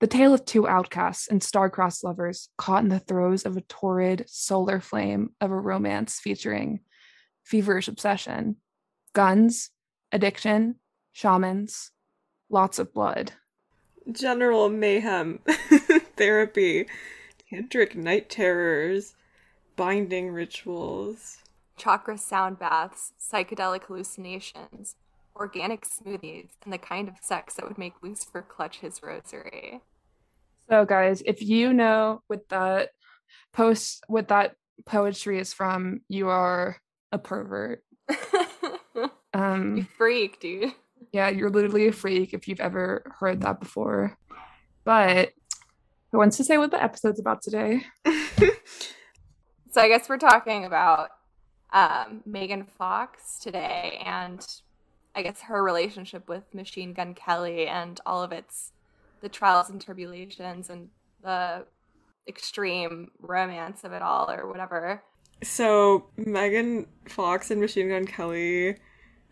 The tale of two outcasts and star-crossed lovers caught in the throes of a torrid solar flame of a romance featuring feverish obsession, guns, addiction, shamans, lots of blood. General mayhem, therapy, tantric night terrors, binding rituals, chakra sound baths, psychedelic hallucinations, organic smoothies, and the kind of sex that would make Lucifer clutch his rosary. So, guys, if you know what that post, what that poetry is from, you are a pervert. um, you freak, dude. Yeah, you're literally a freak if you've ever heard that before. But who wants to say what the episode's about today? so I guess we're talking about um, Megan Fox today and I guess her relationship with Machine Gun Kelly and all of its the trials and tribulations and the extreme romance of it all or whatever. So Megan Fox and Machine Gun Kelly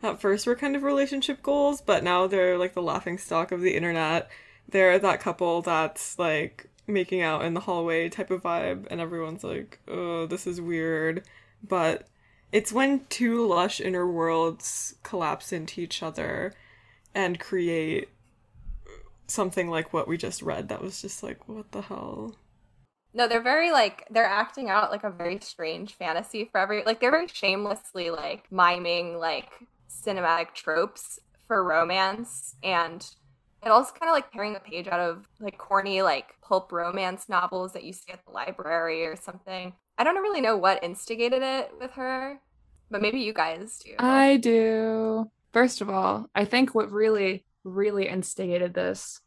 at first were kind of relationship goals, but now they're like the laughing stock of the internet. They're that couple that's like making out in the hallway type of vibe, and everyone's like, oh, this is weird. But it's when two lush inner worlds collapse into each other and create something like what we just read that was just like, what the hell? No, they're very like they're acting out like a very strange fantasy for every like they're very shamelessly like miming like cinematic tropes for romance and it also kind of like tearing a page out of like corny like pulp romance novels that you see at the library or something. I don't really know what instigated it with her, but maybe you guys do. I do. First of all, I think what really, really instigated this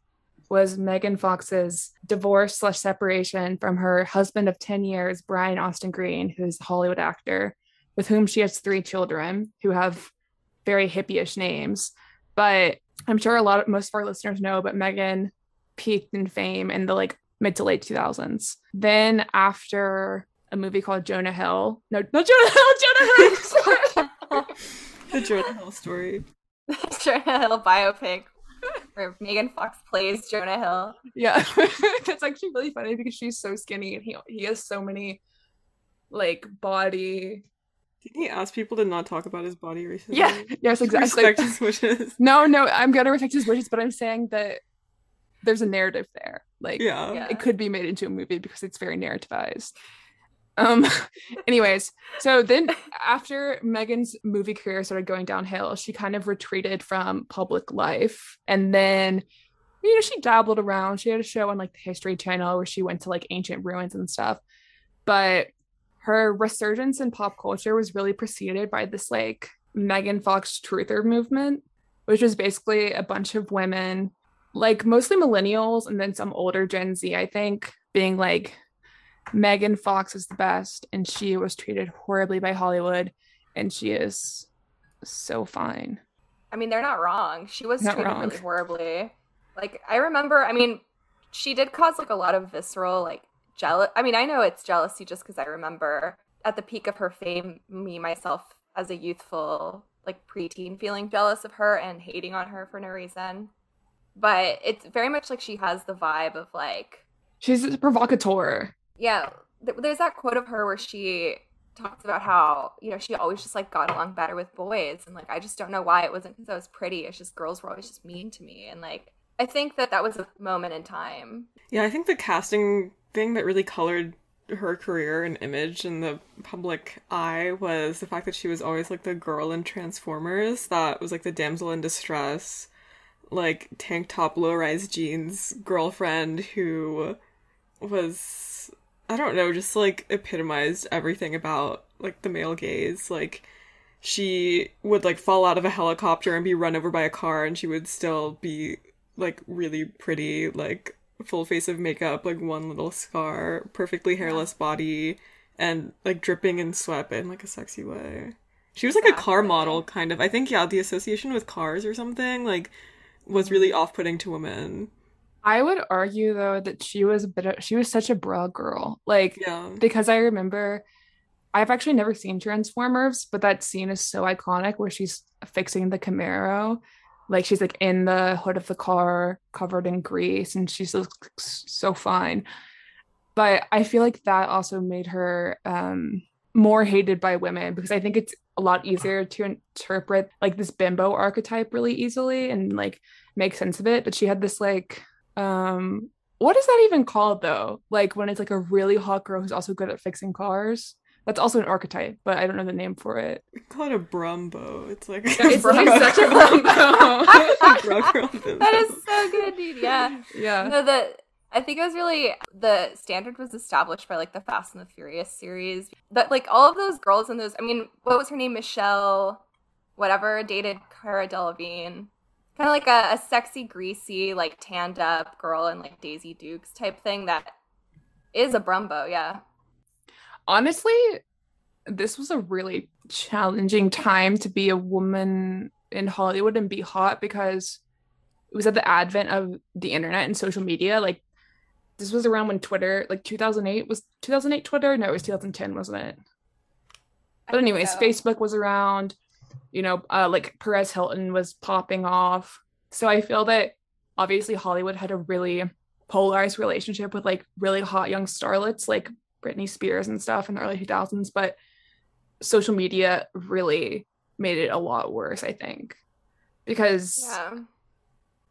was Megan Fox's divorce slash separation from her husband of 10 years, Brian Austin Green, who's a Hollywood actor, with whom she has three children who have very hippie-ish names. But I'm sure a lot of most of our listeners know, but Megan peaked in fame in the like mid to late 2000s. Then after a movie called Jonah Hill, no, not Jonah Hill, Jonah Hill. the Jonah Hill story. Jonah Hill biopic where Megan Fox plays Jonah Hill. Yeah, that's actually really funny because she's so skinny and he he has so many like body did he ask people to not talk about his body recently? Yeah. Yes, exactly. Respect his wishes. No, no, I'm gonna respect his wishes, but I'm saying that there's a narrative there. Like, yeah. yeah. it could be made into a movie because it's very narrativized. Um. anyways, so then after Megan's movie career started going downhill, she kind of retreated from public life, and then you know she dabbled around. She had a show on like the History Channel where she went to like ancient ruins and stuff, but her resurgence in pop culture was really preceded by this like Megan Fox truther movement, which was basically a bunch of women, like mostly millennials and then some older Gen Z, I think, being like, Megan Fox is the best and she was treated horribly by Hollywood and she is so fine. I mean, they're not wrong. She was not treated wrong. really horribly. Like, I remember, I mean, she did cause like a lot of visceral like jealous. I mean, I know it's jealousy just because I remember at the peak of her fame, me myself as a youthful like preteen feeling jealous of her and hating on her for no reason. But it's very much like she has the vibe of like she's a provocateur. Yeah, there's that quote of her where she talks about how you know she always just like got along better with boys and like I just don't know why it wasn't because I was pretty. It's just girls were always just mean to me and like I think that that was a moment in time. Yeah, I think the casting thing that really colored her career and image in the public eye was the fact that she was always like the girl in Transformers that was like the damsel in distress, like tank top, low rise jeans girlfriend who was, I don't know, just like epitomized everything about like the male gaze. Like, she would like fall out of a helicopter and be run over by a car and she would still be like really pretty, like full face of makeup, like one little scar, perfectly hairless body, and like dripping in sweat in like a sexy way. She was like exactly. a car model, kind of. I think, yeah, the association with cars or something, like, was really mm-hmm. off putting to women. I would argue though that she was a bit of, she was such a bra girl. Like yeah. because I remember I've actually never seen Transformers, but that scene is so iconic where she's fixing the Camaro Like she's like in the hood of the car, covered in grease, and she's looks so fine. But I feel like that also made her um, more hated by women because I think it's a lot easier to interpret like this bimbo archetype really easily and like make sense of it. But she had this like um what is that even called though? Like when it's like a really hot girl who's also good at fixing cars. That's also an archetype, but I don't know the name for it. We call it a brumbo. It's like yeah, it's like such a brumbo. that is so good, dude. Yeah. Yeah. No, the I think it was really the standard was established by like the Fast and the Furious series. That like all of those girls in those. I mean, what was her name? Michelle, whatever, dated Cara Delevingne. Kind of like a, a sexy, greasy, like tanned up girl in like Daisy Dukes type thing. That is a Brumbo, yeah. Honestly, this was a really challenging time to be a woman in Hollywood and be hot because it was at the advent of the internet and social media. Like this was around when Twitter, like 2008 was 2008 Twitter. No, it was 2010, wasn't it? But anyways, so. Facebook was around. You know, uh, like Perez Hilton was popping off. So I feel that obviously Hollywood had a really polarized relationship with like really hot young starlets like Britney Spears and stuff in the early 2000s, but social media really made it a lot worse, I think. Because yeah.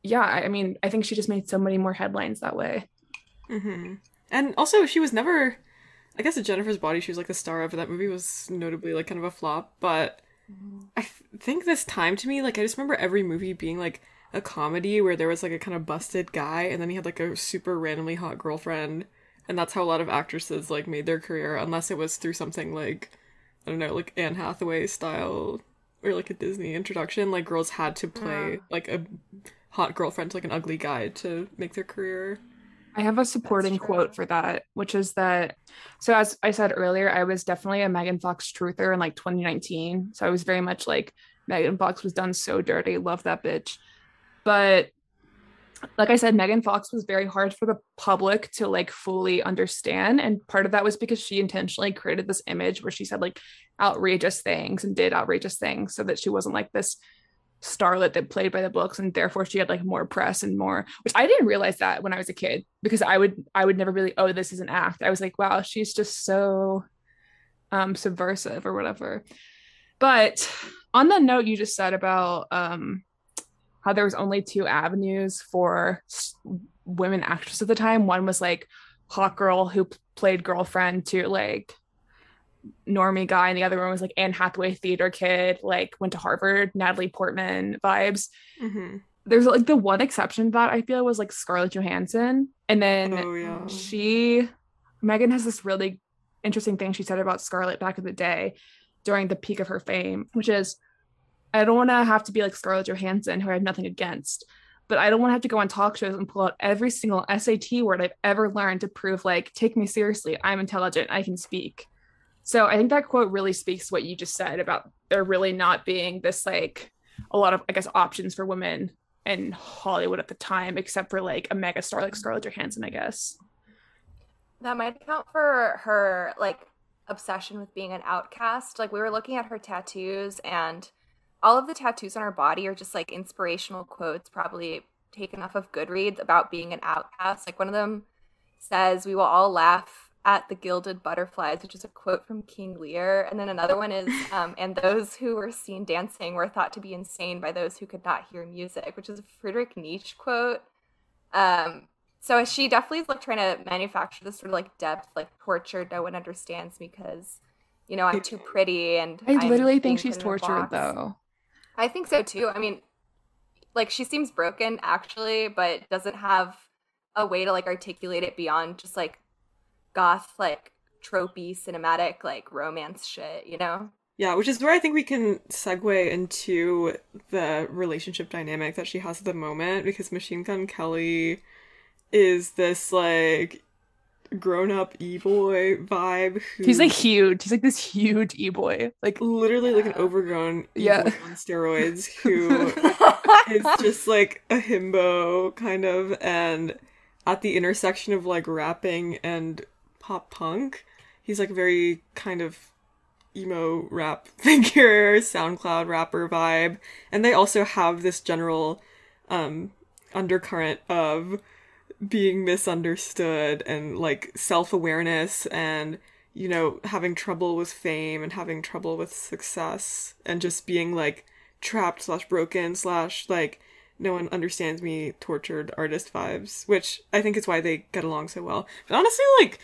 yeah, I mean, I think she just made so many more headlines that way. Mm-hmm. And also, she was never. I guess a Jennifer's Body, she was like the star of that movie, was notably like kind of a flop. But. I th- think this time to me, like I just remember every movie being like a comedy where there was like a kind of busted guy, and then he had like a super randomly hot girlfriend, and that's how a lot of actresses like made their career, unless it was through something like I don't know, like Anne Hathaway style or like a Disney introduction. Like girls had to play yeah. like a hot girlfriend to like an ugly guy to make their career. I have a supporting quote for that, which is that so as I said earlier, I was definitely a Megan Fox truther in like 2019. So I was very much like Megan Fox was done so dirty, love that bitch. But like I said, Megan Fox was very hard for the public to like fully understand. And part of that was because she intentionally created this image where she said like outrageous things and did outrageous things so that she wasn't like this starlet that played by the books and therefore she had like more press and more which i didn't realize that when i was a kid because i would i would never really oh this is an act. I was like wow she's just so um subversive or whatever. But on the note you just said about um how there was only two avenues for women actresses at the time. One was like hot girl who played girlfriend to like normie guy, and the other one was like Anne Hathaway theater kid, like went to Harvard, Natalie Portman vibes. Mm-hmm. There's like the one exception to that I feel was like Scarlett Johansson, and then oh, yeah. she, Megan has this really interesting thing she said about Scarlett back in the day during the peak of her fame, which is, I don't want to have to be like Scarlett Johansson, who I have nothing against, but I don't want to have to go on talk shows and pull out every single SAT word I've ever learned to prove like, take me seriously, I'm intelligent, I can speak. So I think that quote really speaks what you just said about there really not being this like a lot of I guess options for women in Hollywood at the time, except for like a mega star like Scarlett Johansson, I guess. That might account for her like obsession with being an outcast. Like we were looking at her tattoos and all of the tattoos on her body are just like inspirational quotes, probably taken off of Goodreads about being an outcast. Like one of them says, We will all laugh at the gilded butterflies, which is a quote from King Lear. And then another one is, um, and those who were seen dancing were thought to be insane by those who could not hear music, which is a Friedrich Nietzsche quote. Um, so she definitely is like trying to manufacture this sort of like depth, like tortured. No one understands me because, you know, I'm too pretty. And I literally think she's tortured though. I think so too. I mean, like she seems broken actually, but doesn't have a way to like articulate it beyond just like goth like tropey cinematic like romance shit, you know? Yeah, which is where I think we can segue into the relationship dynamic that she has at the moment because Machine Gun Kelly is this like grown up e boy vibe. Who... He's like huge. He's like this huge e boy, like literally like an overgrown yeah on steroids who is just like a himbo kind of, and at the intersection of like rapping and pop punk. He's like a very kind of emo rap figure, SoundCloud rapper vibe, and they also have this general um undercurrent of being misunderstood and like self-awareness and you know having trouble with fame and having trouble with success and just being like trapped slash broken slash like no one understands me tortured artist vibes which i think is why they get along so well but honestly like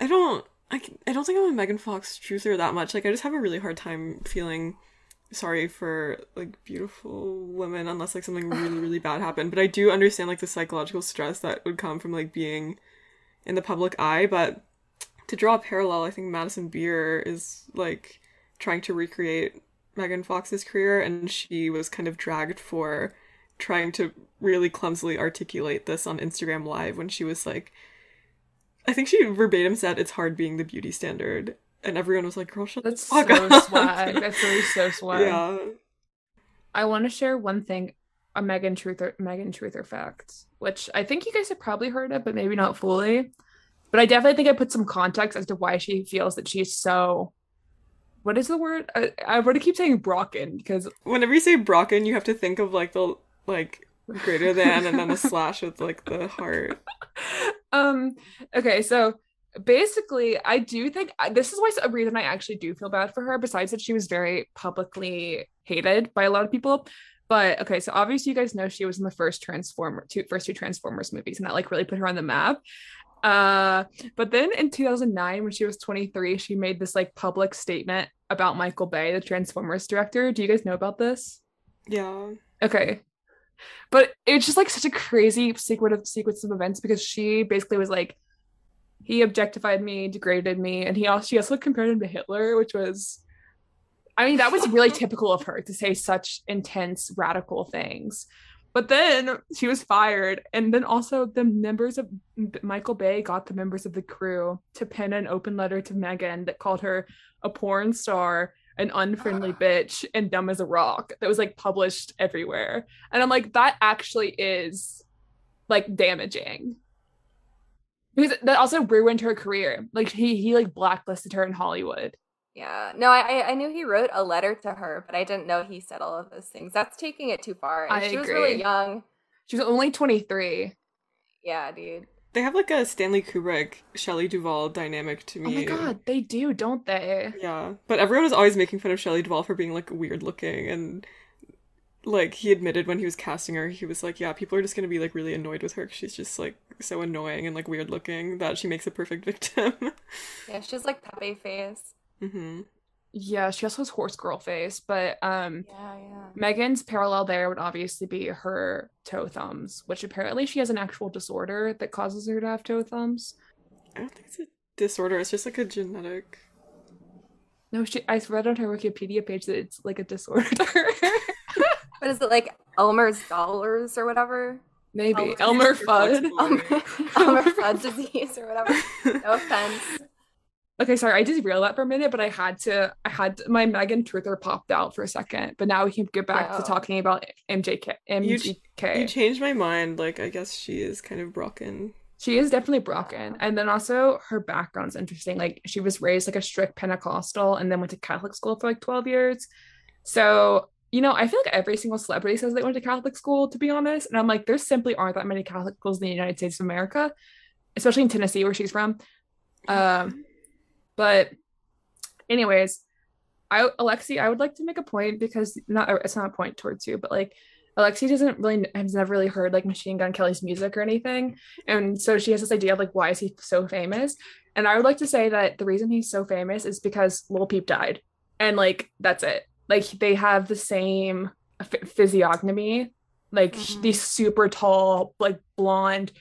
i don't i, I don't think i'm a megan fox truther that much. Like i just have a really hard time feeling sorry for like beautiful women unless like something really really bad happened. But i do understand like the psychological stress that would come from like being in the public eye. But to draw a parallel i think madison beer is like trying to recreate megan fox's career and she was kind of dragged for trying to really clumsily articulate this on instagram live when she was like i think she verbatim said it's hard being the beauty standard and everyone was like, "Girl, shut That's so up." swag. That's really so swag. yeah. I want to share one thing, a Megan Truther Megan Truther fact, which I think you guys have probably heard of, but maybe not fully. But I definitely think I put some context as to why she feels that she's so. What is the word? I, I want to keep saying Brocken because Whenever you say Brocken, you have to think of like the like greater than and then the slash with like the heart. um okay so basically i do think this is why a reason i actually do feel bad for her besides that she was very publicly hated by a lot of people but okay so obviously you guys know she was in the first transformer two first two transformers movies and that like really put her on the map uh but then in 2009 when she was 23 she made this like public statement about michael bay the transformers director do you guys know about this Yeah. Okay. But it's just like such a crazy sequence of sequence of events because she basically was like, he objectified me, degraded me, and he also she also compared him to Hitler, which was I mean, that was really typical of her to say such intense radical things. But then she was fired, and then also the members of Michael Bay got the members of the crew to pen an open letter to Megan that called her a porn star, an unfriendly bitch, and dumb as a rock. That was like published everywhere, and I'm like, that actually is like damaging because that also ruined her career. Like he he like blacklisted her in Hollywood. Yeah. No, I I knew he wrote a letter to her, but I didn't know he said all of those things. That's taking it too far. And I she was really agree. young. She was only 23. Yeah, dude. They have like a Stanley Kubrick, Shelley Duvall dynamic to me. Oh my god, they do, don't they? Yeah. But everyone was always making fun of Shelley Duvall for being like weird looking and like he admitted when he was casting her, he was like, "Yeah, people are just gonna be like really annoyed with her because she's just like so annoying and like weird looking that she makes a perfect victim." Yeah, she's like Pepe face. hmm Yeah, she also has horse girl face, but um Yeah, yeah. Megan's parallel there would obviously be her toe thumbs, which apparently she has an actual disorder that causes her to have toe thumbs. I don't think it's a disorder. It's just like a genetic. No, she I read on her Wikipedia page that it's like a disorder. What is it like Elmer's dollars or whatever? Maybe Elmer you're Fudd. Elmer, Elmer Fudd disease or whatever. No offense. Okay, sorry, I did reel that for a minute, but I had to. I had to, my Megan Truther popped out for a second, but now we can get back to talking about MJK. You MGK. You changed my mind. Like I guess she is kind of broken. she is definitely broken, and then also her background's interesting. Like she was raised like a strict Pentecostal, and then went to Catholic school for like twelve years. So you know, I feel like every single celebrity says they went to Catholic school. To be honest, and I'm like, there simply aren't that many Catholic schools in the United States of America, especially in Tennessee where she's from. Um, but anyways, I Alexi, I would like to make a point because not it's not a point towards you, but like Alexi doesn't really has never really heard like Machine Gun Kelly's music or anything, and so she has this idea of like why is he so famous? And I would like to say that the reason he's so famous is because Lil Peep died, and like that's it. Like they have the same ph- physiognomy, like Mhm. these super tall, like blonde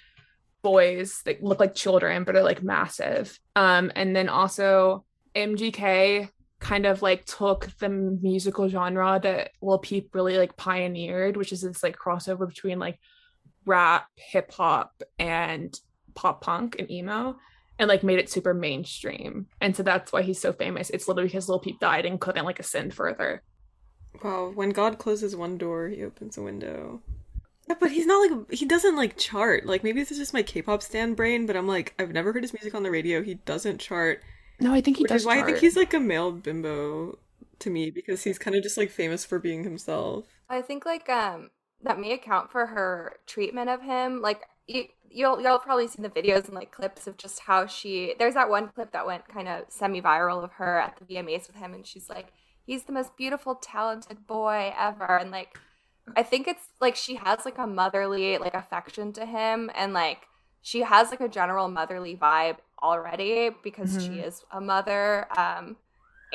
boys that look like children but are like massive. Um, and then also MGK kind of like took the musical genre that Lil Peep really like pioneered, which is this like crossover between like rap, hip hop, and pop punk and emo, and like made it super mainstream. And so that's why he's so famous. It's literally because Lil Peep died and couldn't like ascend further. Wow, when God closes one door, he opens a window. Yeah, but he's not like he doesn't like chart. Like maybe this is just my K-pop stan brain, but I'm like I've never heard his music on the radio. He doesn't chart. No, I think he Which does. is why I think he's like a male bimbo to me because he's kind of just like famous for being himself. I think like um that may account for her treatment of him. Like you, you'll you'll probably seen the videos and like clips of just how she. There's that one clip that went kind of semi-viral of her at the VMAs with him, and she's like, "He's the most beautiful, talented boy ever," and like. I think it's like she has like a motherly like affection to him and like she has like a general motherly vibe already because she Mhm. is a mother um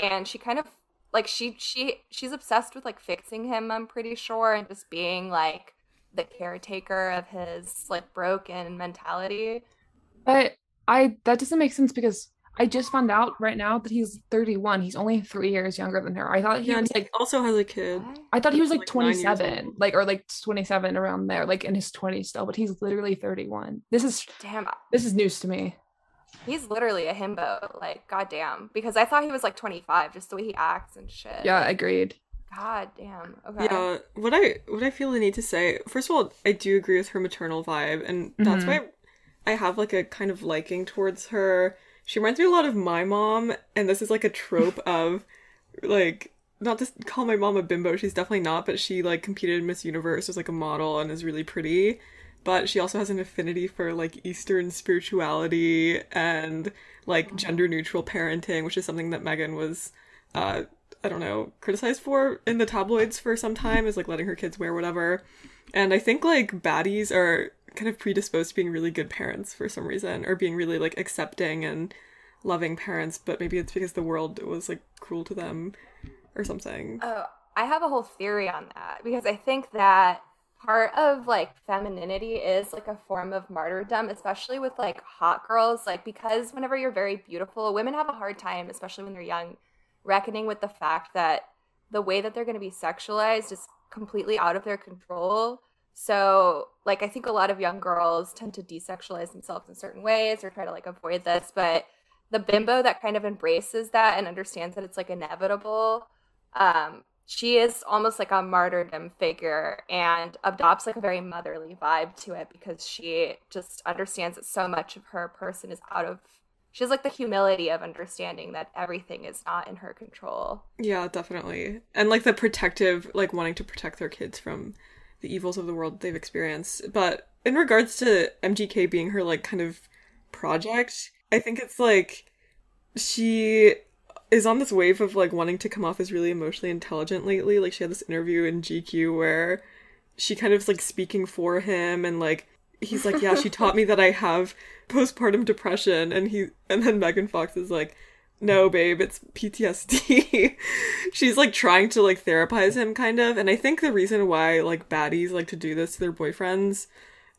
and she kind of like she she she's obsessed with like fixing him i'm pretty sure and just being like the caretaker of his like broken mentality But I that doesn't make sense because I just found out right now that he's 31. He's only three years younger than her. I thought he Yeah, was like also has a kid. I thought he was like like 27, like or like 27 around there, like in his 20s still, but he's literally 31. This is damn this is news to me. he's literally a himbo like goddamn because i thought he was like 25 just the way he acts and shit Yeah, agreed. god damn okay Yeah, what I what I feel the need to say, first of all, I do agree with her maternal vibe, and that's Mhm. why I have like a kind of liking towards her. She reminds me a lot of my mom, and this is like a trope of like not to call my mom a bimbo, she's definitely not, but she like competed in Miss Universe as like a model and is really pretty. But she also has an affinity for like Eastern spirituality and like gender neutral parenting, which is something that Megan was uh I don't know, criticized for in the tabloids for some time is like letting her kids wear whatever. And I think like baddies are kind of predisposed to being really good parents for some reason or being really like accepting and loving parents, but maybe it's because the world was like cruel to them or something. Oh, I have a whole theory on that because I think that part of like femininity is like a form of martyrdom, especially with like hot girls. Like, because whenever you're very beautiful, women have a hard time, especially when they're young, reckoning with the fact that the way that they're going to be sexualized is completely out of their control. So, like, I think a lot of young girls tend to desexualize themselves in certain ways or try to like avoid this. But the bimbo that kind of embraces that and understands that it's like inevitable um she is almost like a martyrdom figure and adopts like a very motherly vibe to it because she just understands that so much of her person is out of she has like the humility of understanding that everything is not in her control Yeah, definitely. And like the protective, like wanting to protect their kids from the evils of the world they've experienced. But in regards to MGK being her like kind of project, I think it's like she is on this wave of like wanting to come off as really emotionally intelligent lately. Like she had this interview in GQ where she kind of is like speaking for him and like he's like, Yeah, she taught me that I have postpartum depression and he and then Megan Fox is like no babe it's ptsd she's like trying to like therapize him kind of and i think the reason why like baddies like to do this to their boyfriends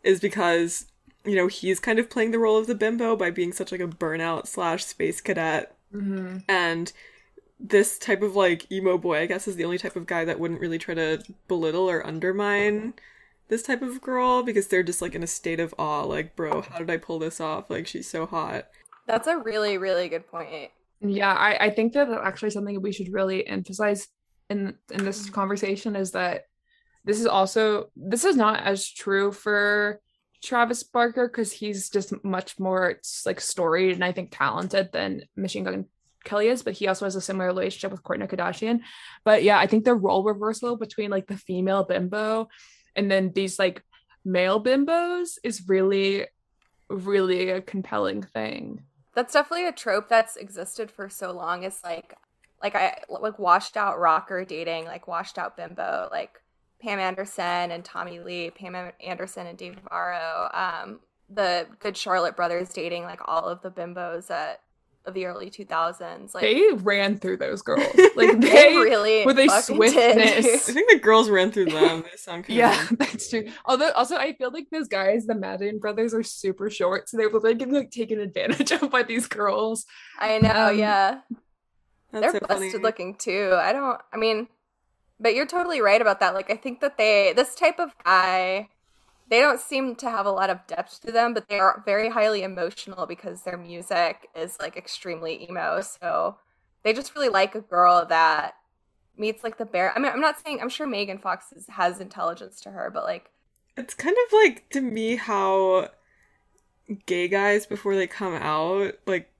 is because you know he's kind of playing the role of the bimbo by being such like a burnout slash space cadet. Mm-hmm. and this type of like emo boy i guess is the only type of guy that wouldn't really try to belittle or undermine this type of girl because they're just like in a state of awe like bro how did i pull this off? Like she's so hot. That's a really really good point Yeah, I, I think that actually something we should really emphasize in in this mm. conversation is that this is also this is not as true for Travis Barker because he's just much more like storied and I think talented than Machine Gun Kelly is, but he also has a similar relationship with Kourtney Kardashian. But yeah, I think the role reversal between like the female bimbo and then these like male bimbos is really, really a compelling thing. That's definitely a trope that's existed for so long. It's like like i like washed out rocker dating like washed out bimbo like pam anderson and tommy lee pam anderson and dave navarro um the good charlotte brothers dating like all of the bimbos at of the early 2000s like they ran through those girls. Like they they, really with a fucking did. swiftness. I think the girls ran through them. They sound kind yeah, of that's true. Although also I feel like those guys, the Madden brothers, are super short, so they were like getting like taken advantage of by these girls. i know Um, yeah That's they're so busted funny. looking too. I don't. I mean, but you're totally right about that. Like, I think that they this type of guy, they don't seem to have a lot of depth to them, but they are very highly emotional because their music is like extremely emo. So they just really like a girl that meets like the bear. I mean, I'm not saying I'm sure Megan Fox is, has intelligence to her, but like, It's kind of like to me how gay guys before they come out like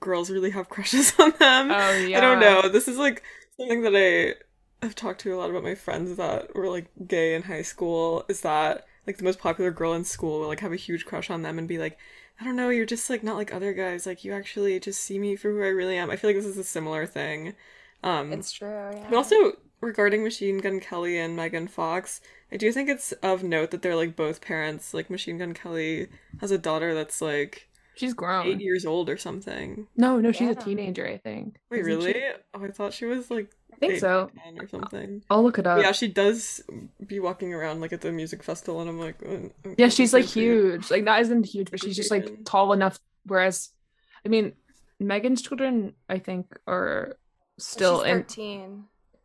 girls really have crushes on them. Oh yeah. I don't know. This is like something that I have talked to a lot about my friends that were like gay in high school. Is that like the most popular girl in school will like have a huge crush on them and be like, I don't know, you're just like not like other guys. Like you actually just see me for who I really am. I feel like this is a similar thing. Um, It's true. Yeah. but also regarding Machine Gun Kelly and Megan Fox, I do think it's of note that they're like both parents. Like Machine Gun Kelly has a daughter that's like She's grown. eight years old or something. No, no, she's a teenager, I think. Wait, Isn't she? really? Oh, I thought she was like I think eight so. or ten or something. I'll look it up. But yeah, she does be walking around like at the music festival, and I'm like, uh, uh, Yeah, she's like huge. Like not isn't huge, but she's just like tall enough. Whereas, I mean, Megan's children, I think, are still She's in. thirteen.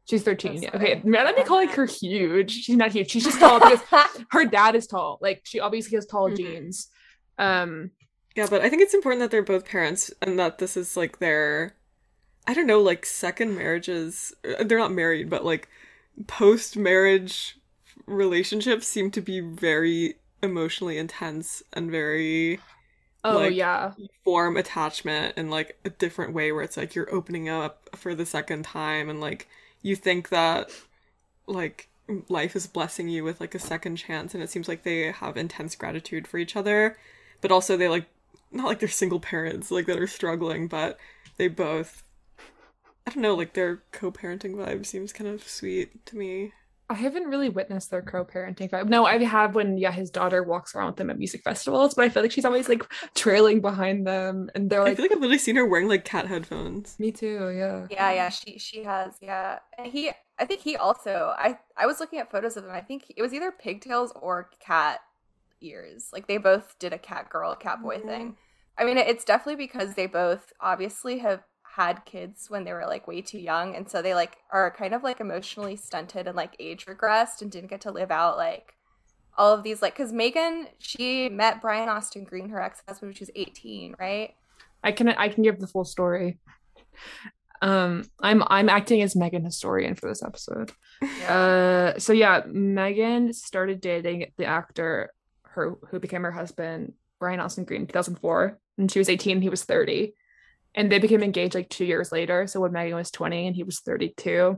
She's thirteen. Yeah. Okay, right. let me call like her huge. She's not huge. She's just tall because her dad is tall. Like she obviously has tall Mhm. genes. Um, Yeah, but I think it's important that they're both parents and that this is like their I don't know, like second marriages. uh, They're not married, but like post marriage relationships seem to be very emotionally intense and very oh Like- yeah, form attachment in like a different way where it's like you're opening up for the second time and like you think that like life is blessing you with like a second chance and it seems like they have intense gratitude for each other but also they like not like they're single parents like that are struggling but they both I don't know like their co-parenting vibe seems kind of sweet to me I haven't really witnessed their co-parenting vibe. No, I have when yeah, his daughter walks around with them at music festivals, but I feel like she's always like trailing behind them, and they're like. I feel like I've literally seen her wearing like cat headphones "Me too, yeah." Yeah, yeah, she she has, yeah. And he I think he also I I was looking at photos of them. I think it was either pigtails or cat ears. Like they both did a cat girl, cat boy Mhm. thing. I mean, it's definitely because they both obviously have had kids when they were like way too young and so they like are kind of like emotionally stunted and like age regressed and didn't get to live out like all of these like cuz Megan she met Brian Austin Green her ex-husband when she was 18, right? I can I can give the full story. Um, I'm I'm acting as Megan historian for this episode. Uh, so yeah, Megan started dating the actor her who became her husband, Brian Austin Green, in 2004, and she was 18. He was 30, and they became engaged like two years later. So when Megan was 20 and he was 32,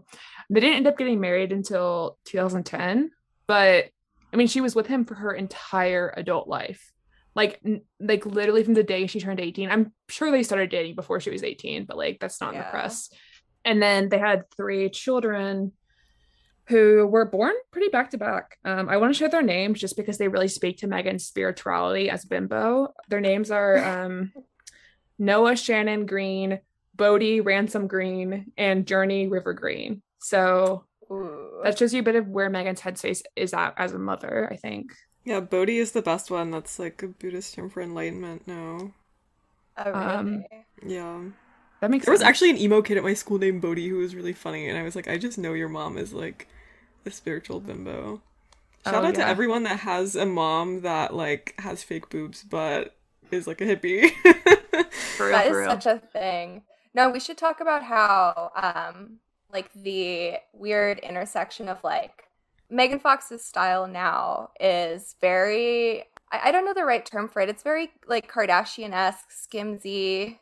they didn't end up getting married until 2010. But I mean, she was with him for her entire adult life like like literally from the day she turned 18 i'm sure they started dating before she was 18 but like that's not in the press and then they had three children who were born pretty back to back. Um, i want to share their names just because they really speak to megan's spirituality as a bimbo. Their names are um, noah shannon green bodhi ransom green and journey river green. So Ooh. that shows you a bit of where megan's headspace is at as a mother i think. Yeah Bodhi is the best one. That's like a Buddhist term for enlightenment no Oh, really? um, yeah. that makes There was actually an emo kid at my school named Bodhi who was really funny, and I was like, I just know your mom is like a spiritual bimbo. Shout Oh, out to everyone that has a mom that like has fake boobs but is like a hippie. For real, That for is real. such a thing. No, we should talk about how um like the weird intersection of like Megan Fox's style now is very I, I don't know the right term for it. It's very like Kardashian-esque, skimsy.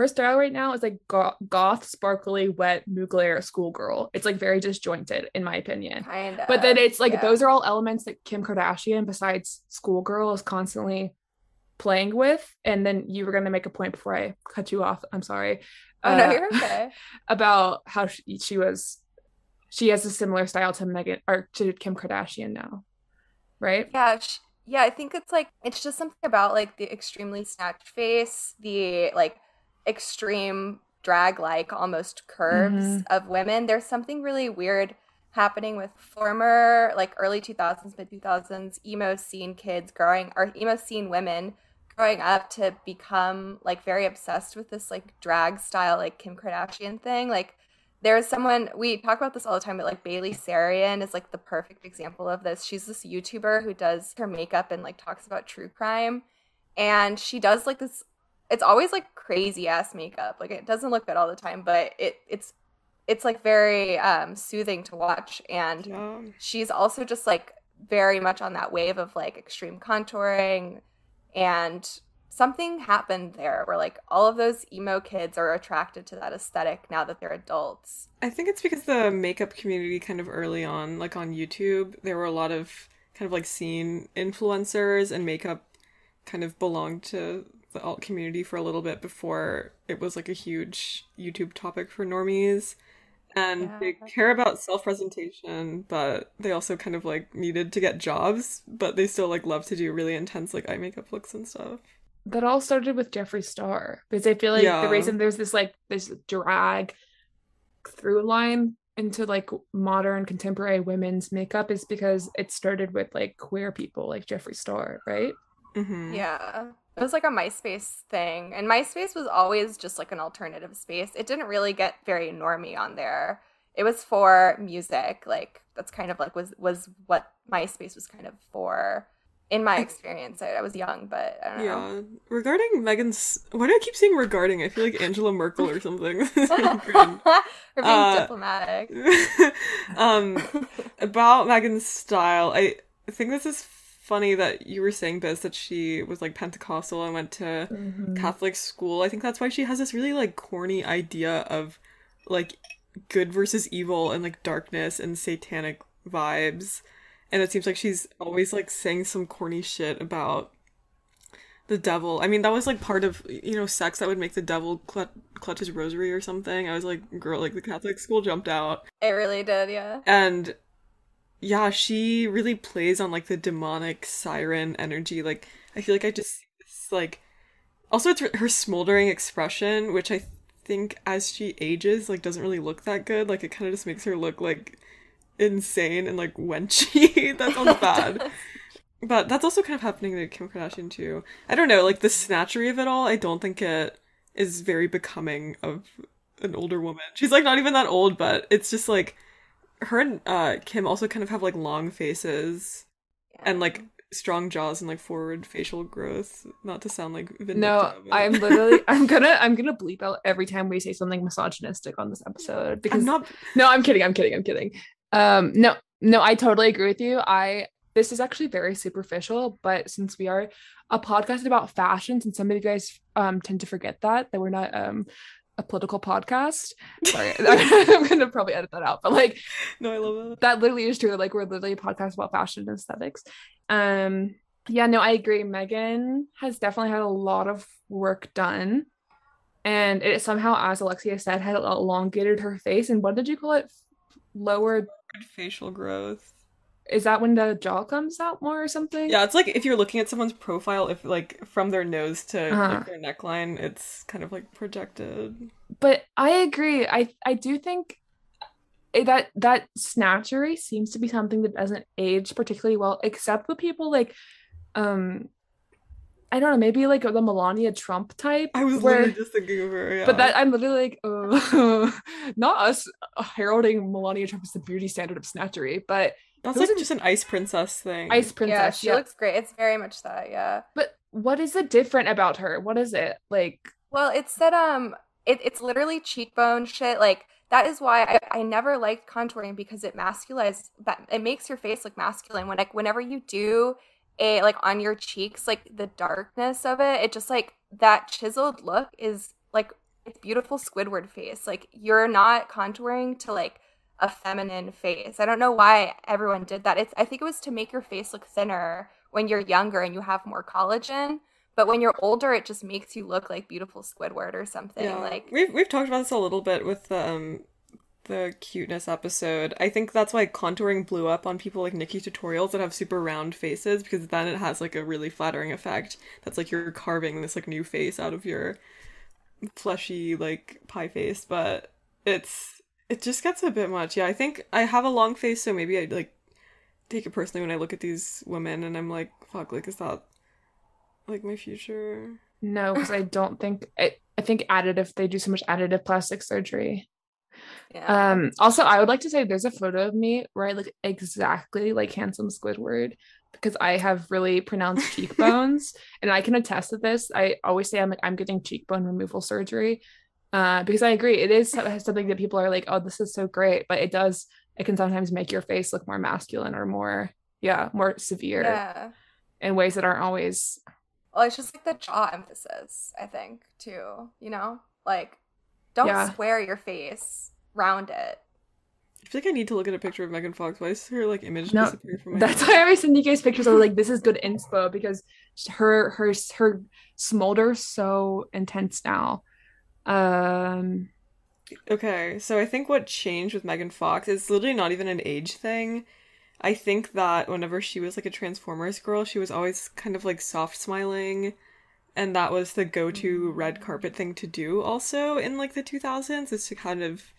Her style right now is like goth, sparkly, wet, Mugler schoolgirl. It's like very disjointed, in my opinion. Kind of. But then it's like yeah. those are all elements that Kim Kardashian, besides schoolgirl, is constantly playing with. And then you were gonna make a point before I cut you off. I'm sorry. Oh no, uh, you're okay. about how she, she was, she has a similar style to Megan or to Kim Kardashian now, right? Yeah, sh- yeah, I think it's like it's just something about like the extremely snatched face, the like extreme drag like almost curves Mhm. of women. There's something really weird happening with former like early 2000s, mid 2000s emo scene kids growing or emo scene women growing up to become like very obsessed with this like drag style like Kim Kardashian thing. Like there's someone we talk about this all the time, but like Bailey Sarian is like the perfect example of this. She's this YouTuber who does her makeup and like talks about true crime. And she does like this it's always like crazy ass makeup. Like it doesn't look good all the time, but it it's it's like very um soothing to watch and yeah. she's also just like very much on that wave of like extreme contouring and something happened there where like all of those emo kids are attracted to that aesthetic now that they're adults. I think it's because the makeup community kind of early on, like on YouTube, there were a lot of kind of like scene influencers and makeup kind of belonged to the alt community for a little bit before it was like a huge YouTube topic for normies. And Yeah. they care about self presentation, but they also kind of like needed to get jobs, but they still like love to do really intense like eye makeup looks and stuff. that all started with Jeffree Star because I feel like Yeah. the reason there's this like this drag through line into like modern contemporary women's makeup is because it started with like queer people like Jeffree Star, right? Mm-hmm. Yeah. It was like a MySpace thing. And MySpace was always just like an alternative space. It didn't really get very normy on there. It was for music. Like that's kind of like was was what MySpace was kind of for in my experience. I, I was young, but I don't know. Yeah. Regarding Megan's why do I keep saying regarding? I feel like Angela Merkel or something. We're being Uh, diplomatic. um about Megan's style, I think this is funny that you were saying Biz that she was like Pentecostal and went to mm-hmm. Catholic school. I think that's why she has this really like corny idea of like good versus evil and like darkness and satanic vibes. And it seems like she's always like saying some corny shit about the devil. I mean, that was like part of you know sex that would make the devil clut- clutch his rosary or something. I was like, girl, like the Catholic school jumped out, It really did, yeah. and yeah, she really plays on like the demonic siren energy. Like, I feel like I just this like. Also, it's her smoldering expression, which I think as she ages, like doesn't really look that good. Like, it kind of just makes her look like insane and like wenchy. that sounds bad. But that's also kind of happening to Kim Kardashian too. I don't know, like the snatchery of it all, I don't think it is very becoming of an older woman. She's like not even that old, but it's just like her and uh Kim also kind of have like long faces and like strong jaws and like forward facial growth. Not to sound like vindictive. No, but- I'm literally I'm gonna I'm gonna bleep out every time we say something misogynistic on this episode because I'm not no, I'm kidding, I'm kidding, I'm kidding. Um no, no, I totally agree with you. I this is actually very superficial, but since we are a podcast about fashion, and some of you guys um tend to forget that that we're not um a political podcast. Sorry, I'm gonna probably edit that out, but like no, I love it. that literally is true. Like we're literally a podcast about fashion and aesthetics. Um, yeah, no, I agree. Megan has definitely had a lot of work done, and it somehow, as Alexia said, had elongated her face. And what did you call it? Lowered. Facial growth. Is that when the jaw comes out more or something? Yeah, it's like if you're looking at someone's profile, if like from their nose to Uh-huh. like, their neckline, it's kind of like projected. but I agree. I I do think that that snatchery seems to be something that doesn't age particularly well, except with people like, um, I don't know, maybe like the Melania Trump type. I was where- literally just thinking of her. Yeah. But that I'm literally like, uh, not us heralding Melania Trump as the beauty standard of snatchery, but that's those like just an ice princess thing. Ice Princess. yeah, she yeah. looks great. It's very much that, yeah. But what is it different about her? What is it like? Well, it's that um it, it's literally cheekbone shit. Like that is why I, I never liked contouring because it masculizes that it makes your face look masculine. When like whenever you do a like on your cheeks, like the darkness of it, it just like that chiseled look is like it's beautiful Squidward face. Like you're not contouring to like a feminine face. I don't know why everyone did that. It's I think it was to make your face look thinner when you're younger and you have more collagen. But when you're older, it just makes you look like beautiful Squidward or something. yeah, Like we've we've talked about this a little bit with the um the cuteness episode. I think that's why contouring blew up on people like Nikkie tutorials that have super round faces because then it has like a really flattering effect. That's like you're carving this like new face out of your fleshy like pie face, but it's it just gets a bit much. Yeah, I think I have a long face, so maybe I like take it personally when I look at these women and I'm like, fuck, like is that like my future? No, because I don't think I, I think additive they do so much additive plastic surgery. yeah. Um also I would like to say there's a photo of me where I look exactly like handsome Squidward because I have really pronounced cheekbones and I can attest to this. I always say I'm like I'm getting cheekbone removal surgery. Uh because I agree it is something that people are like, "Oh, this is so great," but it does it can sometimes make your face look more masculine or more yeah, more severe yeah. in ways that aren't always Well, Well, it's just like the jaw emphasis, I think, too. You know, like don't Yeah. square your face, round it. I feel like I need to look at a picture of Megan Fox. Why is her like image No, disappear from my That's head? why I always send you guys pictures. I was like, this is good inspo because her her her smolder's so intense now. Um, Okay, so I think what changed with Megan Fox is literally not even an age thing. I think that whenever she was like a Transformers girl, she was always kind of like soft smiling, and that was the go-to red carpet thing to do also in like the 2000s is to kind of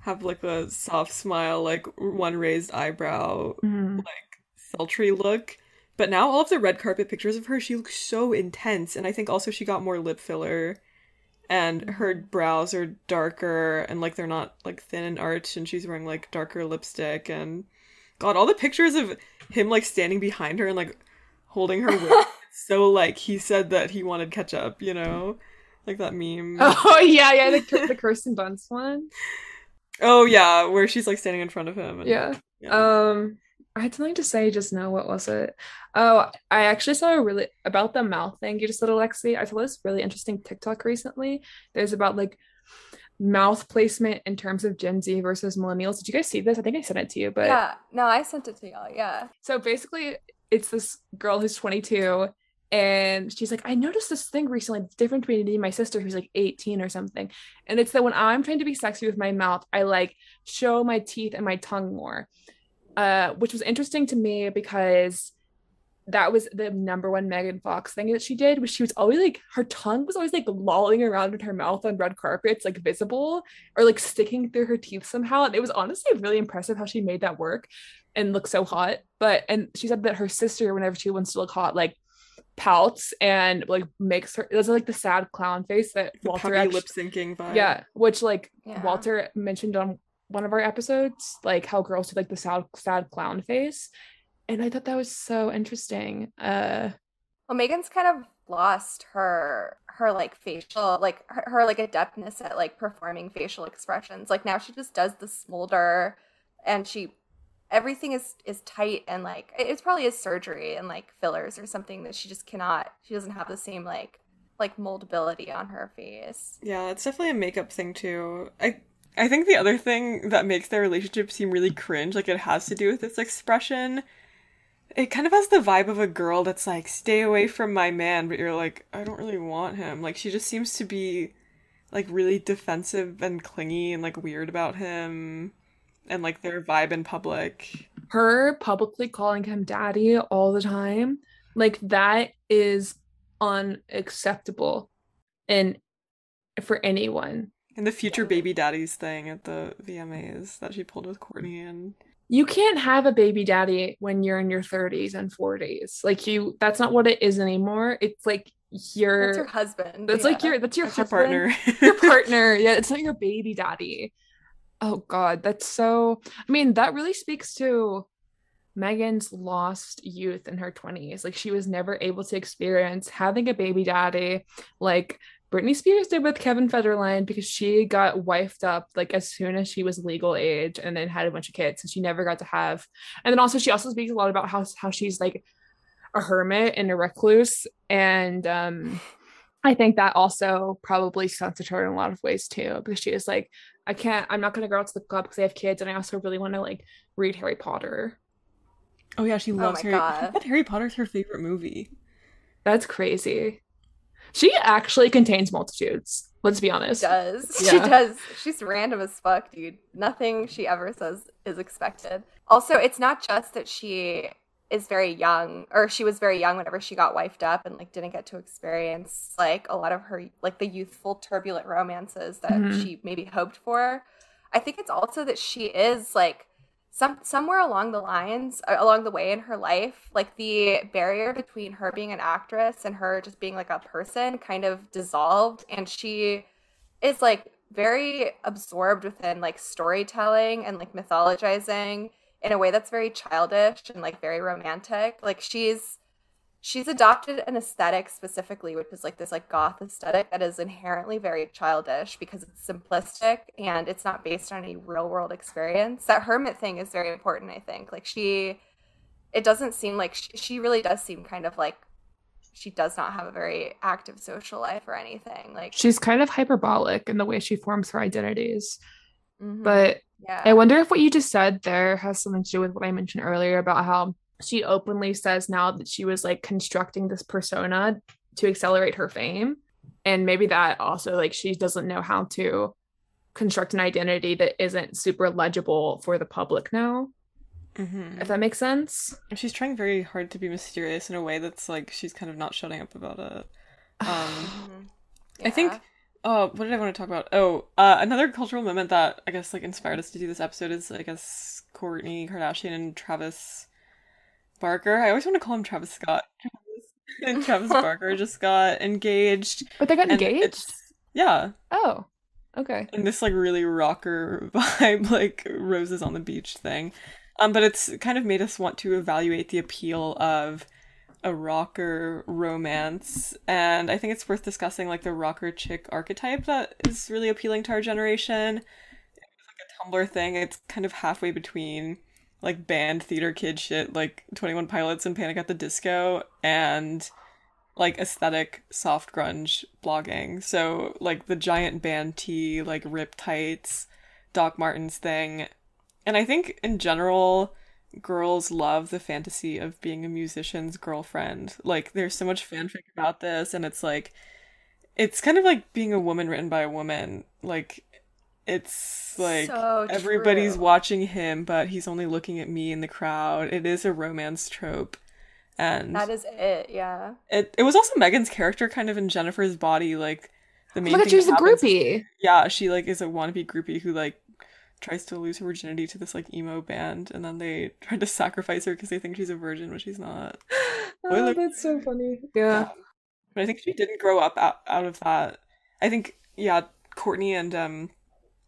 have like a soft smile, like one raised eyebrow, mhm. like sultry look. But now all of the red carpet pictures of her, she looks so intense, and I think also she got more lip filler, and her brows are darker, and like they're not like thin and arched, and she's wearing like darker lipstick, and God, all the pictures of him like standing behind her and like holding her wig, so like he said that he wanted ketchup, you know, like that meme. Oh yeah, yeah, the the Kirsten Dunst one. Oh yeah, where she's like standing in front of him. And, Yeah. yeah. Um, I had something to say just now. What was it? Oh, I actually saw a really about the mouth thing you just said, Alexi. I saw this really interesting TikTok recently. There's about like mouth placement in terms of Gen Z versus millennials. Did you guys see this? I think I sent it to you, but yeah, no, I sent it to y'all. Yeah, so basically, it's this girl who's 22, and she's like, I noticed this thing recently. It's different between me and my sister who's like 18 or something. And it's that when I'm trying to be sexy with my mouth, I like show my teeth and my tongue more. Uh, which was interesting to me because that was the number one Megan Fox thing that she did was she was always like her tongue was always like lolling around in her mouth on red carpets, like visible or like sticking through her teeth somehow. And it was honestly really impressive how she made that work and look so hot. But and she said that her sister, whenever she wants to look hot, like pouts and like makes her does like the sad clown face that the Walter lip syncing vibe. yeah, which like yeah. Walter mentioned on one of our episodes, like how girls do like the sad sad clown face. And I thought that was so interesting. Uh Well, Megan's kind of lost her her like facial like her, her like adeptness at like performing facial expressions. Like now she just does the smolder, and she everything is is tight and like it's probably a surgery and like fillers or something that she just cannot. She doesn't have the same like like moldability on her face. Yeah, it's definitely a makeup thing too. I I think the other thing that makes their relationship seem really cringe, like it has to do with this expression. It kind of has the vibe of a girl that's like, stay away from my man, but you're like, I don't really want him. Like she just seems to be like really defensive and clingy and like weird about him and like their vibe in public. her publicly calling him daddy all the time, like that is unacceptable and for anyone. And the future baby daddies thing at the VMAs that she pulled with Kourtney and you can't have a baby daddy when you're in your 30s and 40s like you that's not what it is anymore. It's like your That's your husband. that's like your that's your that's her husband, partner. your partner. Yeah it's not your baby daddy. Oh god that's so i mean that really speaks to megan's lost youth in her 20s like she was never able to experience having a baby daddy. Like Britney Spears did with Kevin Federline because she got wifed up like as soon as she was legal age and then had a bunch of kids so she never got to have and then also she also speaks a lot about how how she's like a hermit and a recluse and um I think that also probably stunted her in a lot of ways too because she was like I can't I'm not going to go out to the club because I have kids and I also really want to like read Harry Potter Oh yeah, she loves my Harry. God. But Harry Potter's her favorite movie. that's crazy she actually contains multitudes let's be She honest does. She does. She's random as fuck, dude. Nothing she ever says is expected. Also, it's not just that she is very young, or she was very young whenever she got wifed up and like didn't get to experience like a lot of her like the youthful, turbulent romances that Mhm. she maybe hoped for. I think it's also that she is like some somewhere along the lines along the way in her life like the barrier between her being an actress and her just being like a person kind of dissolved and she is like very absorbed within like storytelling and like mythologizing in a way that's very childish and like very romantic. Like she's she's adopted an aesthetic specifically which is like this like goth aesthetic that is inherently very childish because it's simplistic and it's not based on any real world experience that hermit thing is very important i think like she it doesn't seem like she, she really does seem kind of like she does not have a very active social life or anything. Like she's kind of hyperbolic in the way she forms her identities. mhm, But yeah. I wonder if what you just said there has something to do with what I mentioned earlier about how she openly says now that she was like constructing this persona to accelerate her fame. And maybe that also, like, she doesn't know how to construct an identity that isn't super legible for the public now, hmm if that makes sense. She's trying very hard to be mysterious in a way that's like she's kind of not shutting up about it. Um, Mhm. I think. Yeah. Oh, what did I want to talk about? Oh, uh, another cultural moment that I guess like inspired us to do this episode is I guess Kourtney Kardashian and Travis Barker. I always want to call him Travis Scott. Travis, and Travis Barker just got engaged. But they got engaged? Yeah, Oh, okay. and this like really rocker vibe, like roses on the beach thing. Um, but it's kind of made us want to evaluate the appeal of a rocker romance, and I think it's worth discussing like the rocker chick archetype that is really appealing to our generation. It's like a Tumblr thing. It's kind of halfway between like band theater kid shit, like Twenty One Pilots and Panic at the Disco, and like aesthetic soft grunge blogging. So like the giant band tee, like rip tights, Doc Martens thing. And I think in general, girls love the fantasy of being a musician's girlfriend. Like there's so much fanfic about this and it's like it's kind of like being a woman written by a woman. Like it's like So everybody's true. watching him but he's only looking at me in the crowd. It is a romance trope. And That is it, yeah. it it was also Megan's character kind of in Jennifer's body, like the Oh main my god, thing she was that a happens is- groupie. yeah, she like is a wannabe groupie who like tries to lose her virginity to this like emo band, and then they try to sacrifice her because they think she's a virgin, but she's not. Oh, Spoiler. that's so funny. Yeah. But I think she didn't grow up out, out of that. I think yeah, Kourtney and um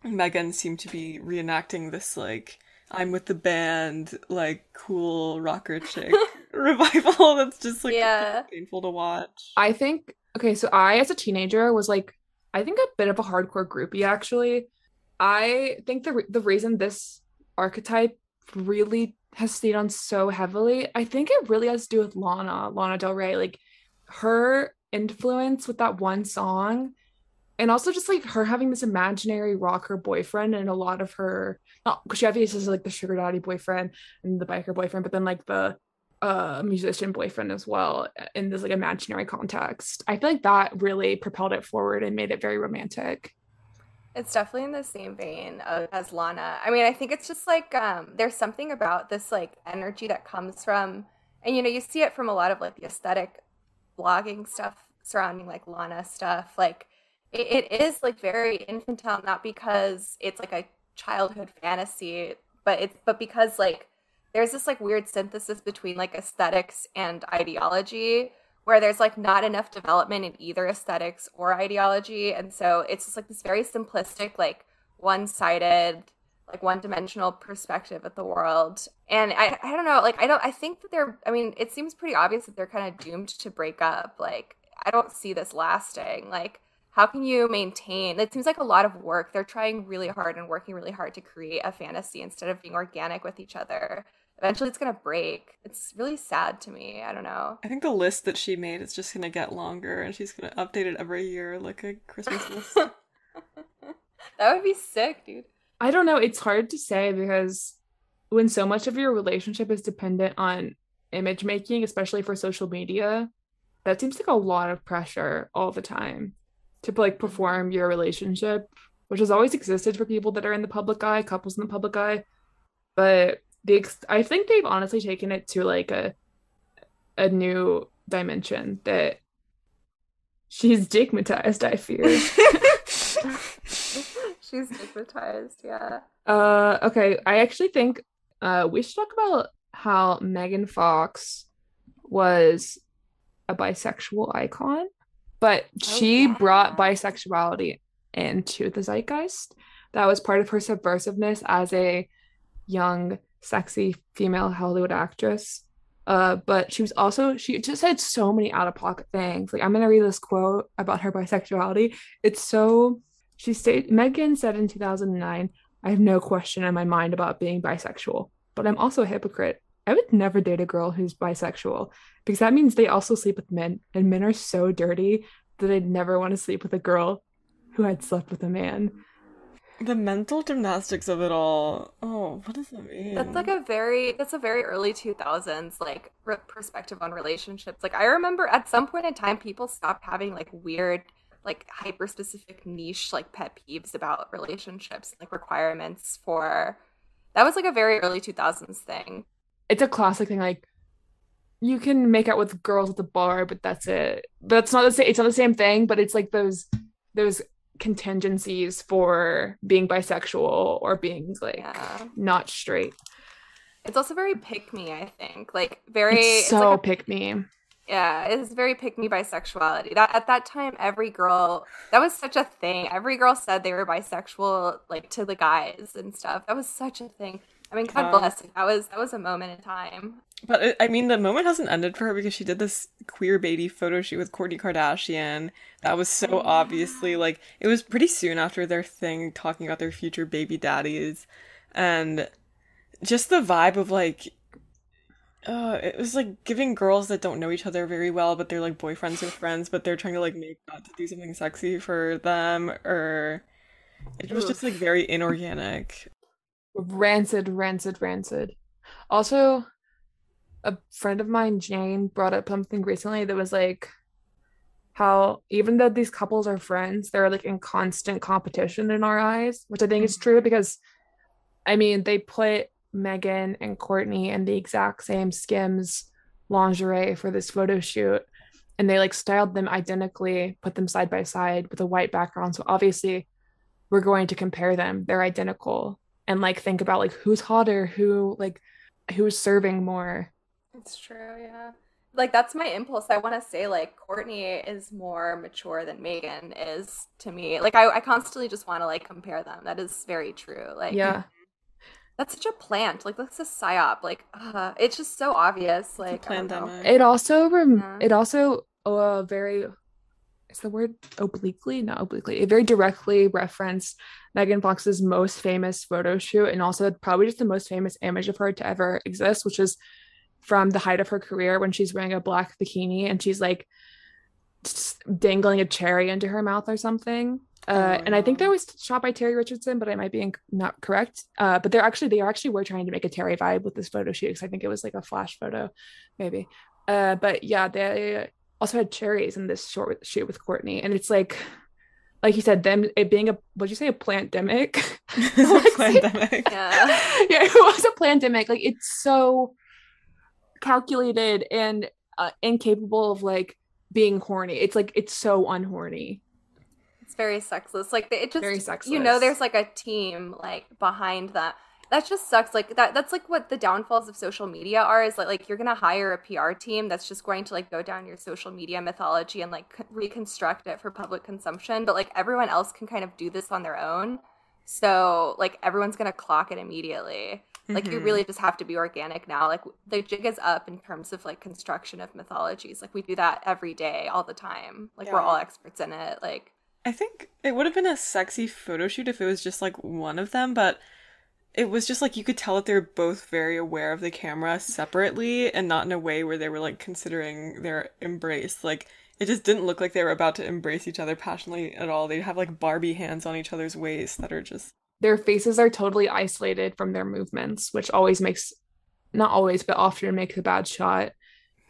Megan seemed to be reenacting this like I'm with the band, like cool rocker chick revival that's just like Yeah. painful to watch. I think okay, so I as a teenager was like I think a bit of a hardcore groupie actually. I think the re- the reason this archetype really has stayed on so heavily, I think it really has to do with Lana, Lana Del Rey, like her influence with that one song and also just like her having this imaginary rocker boyfriend and a lot of her because she obviously has like the sugar daddy boyfriend and the biker boyfriend but then like the uh musician boyfriend as well in this like imaginary context i feel like that really propelled it forward and made it very romantic It's definitely in the same vein of, as Lana. I mean, I think it's just like um, there's something about this like energy that comes from, and you know, you see it from a lot of like the aesthetic blogging stuff surrounding like Lana stuff. Like it, it is like very infantile, not because it's like a childhood fantasy, but it's but because like there's this like weird synthesis between like aesthetics and ideology where there's like not enough development in either aesthetics or ideology. And so it's just like this very simplistic like one-sided like one-dimensional perspective at the world. And i i don't know like i don't i think that they're i mean it seems pretty obvious that they're kind of doomed to break up. Like i don't see this lasting. Like how can you maintain it seems like a lot of work. They're trying really hard and working really hard to create a fantasy instead of being organic with each other. Eventually it's gonna break. It's really sad to me. I don't know. I think the list that she made is just gonna get longer, and she's gonna update it every year like a Christmas list. that would be sick dude. I don't know. It's hard to say because when so much of your relationship is dependent on image making especially for social media that seems like a lot of pressure all the time to like perform your relationship which has always existed for people that are in the public eye couples in the public eye. But the ex- i think they've honestly taken it to like a a new dimension that she's stigmatized i fear. She's stigmatized yeah. Uh, okay. I actually think uh we should talk about how Megan Fox was a bisexual icon, but she brought yeah. bisexuality into the zeitgeist. That was part of her subversiveness as a young, sexy female Hollywood actress. Uh, but she was also she just said so many out of pocket things. Like I'm gonna read this quote about her bisexuality. It's so she stated Megan said in 2009, I have no question in my mind about being bisexual, but I'm also a hypocrite. I would never date a girl who's bisexual because that means they also sleep with men, and men are so dirty that I'd never want to sleep with a girl who had slept with a man. The mental gymnastics of it all. Oh, what does that mean? That's like a very that's a very early 2000s like re- perspective on relationships. Like I remember at some point in time people stopped having like weird like hyper specific niche like pet peeves about relationships, like requirements for that was like a very early 2000s thing. It's a classic thing like you can make out with girls at the bar, but that's it. That's not the same it's not the same thing, but it's like those those contingencies for being bisexual or being like Yeah. not straight. It's also very pick me, I think. Like very It's it's so like a- pick me. Yeah, it's very pick me bisexuality. That at that time, every girl that was such a thing. Every girl said they were bisexual, like to the guys and stuff. That was such a thing. I mean, God Yeah. bless. That was that was a moment in time. But it, I mean, the moment hasn't ended for her because she did this queer baby photo shoot with Kourtney Kardashian. That was so obviously like it was pretty soon after their thing talking about their future baby daddies, and just the vibe of like, uh, it was like giving girls that don't know each other very well, but they're like boyfriends or friends, but they're trying to like make God to do something sexy for them, or it was just like very inorganic. Rancid, rancid, rancid. Also, a friend of mine, Jane, brought up something recently that was like how even though these couples are friends, they're like in constant competition in our eyes, which I think is mm. true because I mean, they put Megan and Kourtney in the exact same Skims lingerie for this photo shoot. And they like styled them identically, put them side by side with a white background. So obviously, we're going to compare them. They're identical and like think about like who's hotter, who like who's serving more. It's true, yeah. Like that's my impulse. I want to say like Kourtney is more mature than Megan is to me. Like I, I constantly just want to like compare them. That is very true. Like Yeah. that's such a plant. Like that's a psyop. Like uh, it's just so obvious. Like I don't pandemic. It also rem- Yeah. it also uh very is the word obliquely? Not obliquely. It very directly referenced Megan Fox's most famous photo shoot and also probably just the most famous image of her to ever exist, which is from the height of her career when she's wearing a black bikini and she's like dangling a cherry into her mouth or something. Uh, Oh, and I think that was shot by Terry Richardson, but I might be inc- not correct. Uh, but they're actually they actually were trying to make a Terry vibe with this photo shoot because I think it was like a flash photo, maybe. Uh, but yeah, they also had cherries in this short shoot with Kourtney, and it's like, like you said, them it being a what'd you say a plandemic? pandemic. Yeah. yeah, it was a pandemic. Like it's so calculated and uh, incapable of like being horny. It's like it's so unhorny. It's very sexless. Like it just Very sexless. You know, there's like a team like behind that. That just sucks. Like that. That's like what the downfalls of social media are. Is like like you're gonna hire a PR team that's just going to like go down your social media mythology and like reconstruct it for public consumption. But like everyone else can kind of do this on their own. So like everyone's gonna clock it immediately. Like you Mhm. really just have to be organic now. Like the jig is up in terms of like construction of mythologies. Like we do that every day, all the time. Like we're all experts in it. Like I think it would have been a sexy photo shoot if it was just like one of them, but it was just like you could tell that they're both very aware of the camera separately and not in a way where they were like considering their embrace. Like it just didn't look like they were about to embrace each other passionately at all. They'd have like Barbie hands on each other's waist that are just Their faces are totally isolated from their movements, which always makes not always, but often makes a bad shot.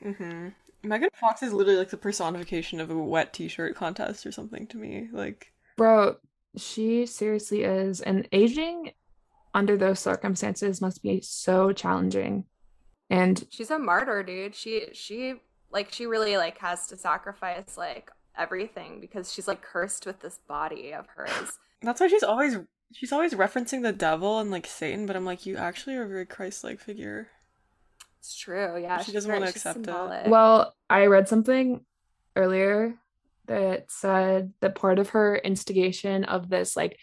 Mm-hmm. Megan Fox is literally like the personification of a wet t-shirt contest or something to me. Like Bro, she seriously is. And aging under those circumstances must be so challenging. And she's a martyr dude she she like she really like has to sacrifice like everything because she's like cursed with this body of hers That's why she's always she's always referencing the devil and like Satan, but I'm like, you actually are a very Christ-like figure. it's true yeah She she's doesn't very- wanna she's accept it. well, I read something earlier that said that part of her instigation of this, like,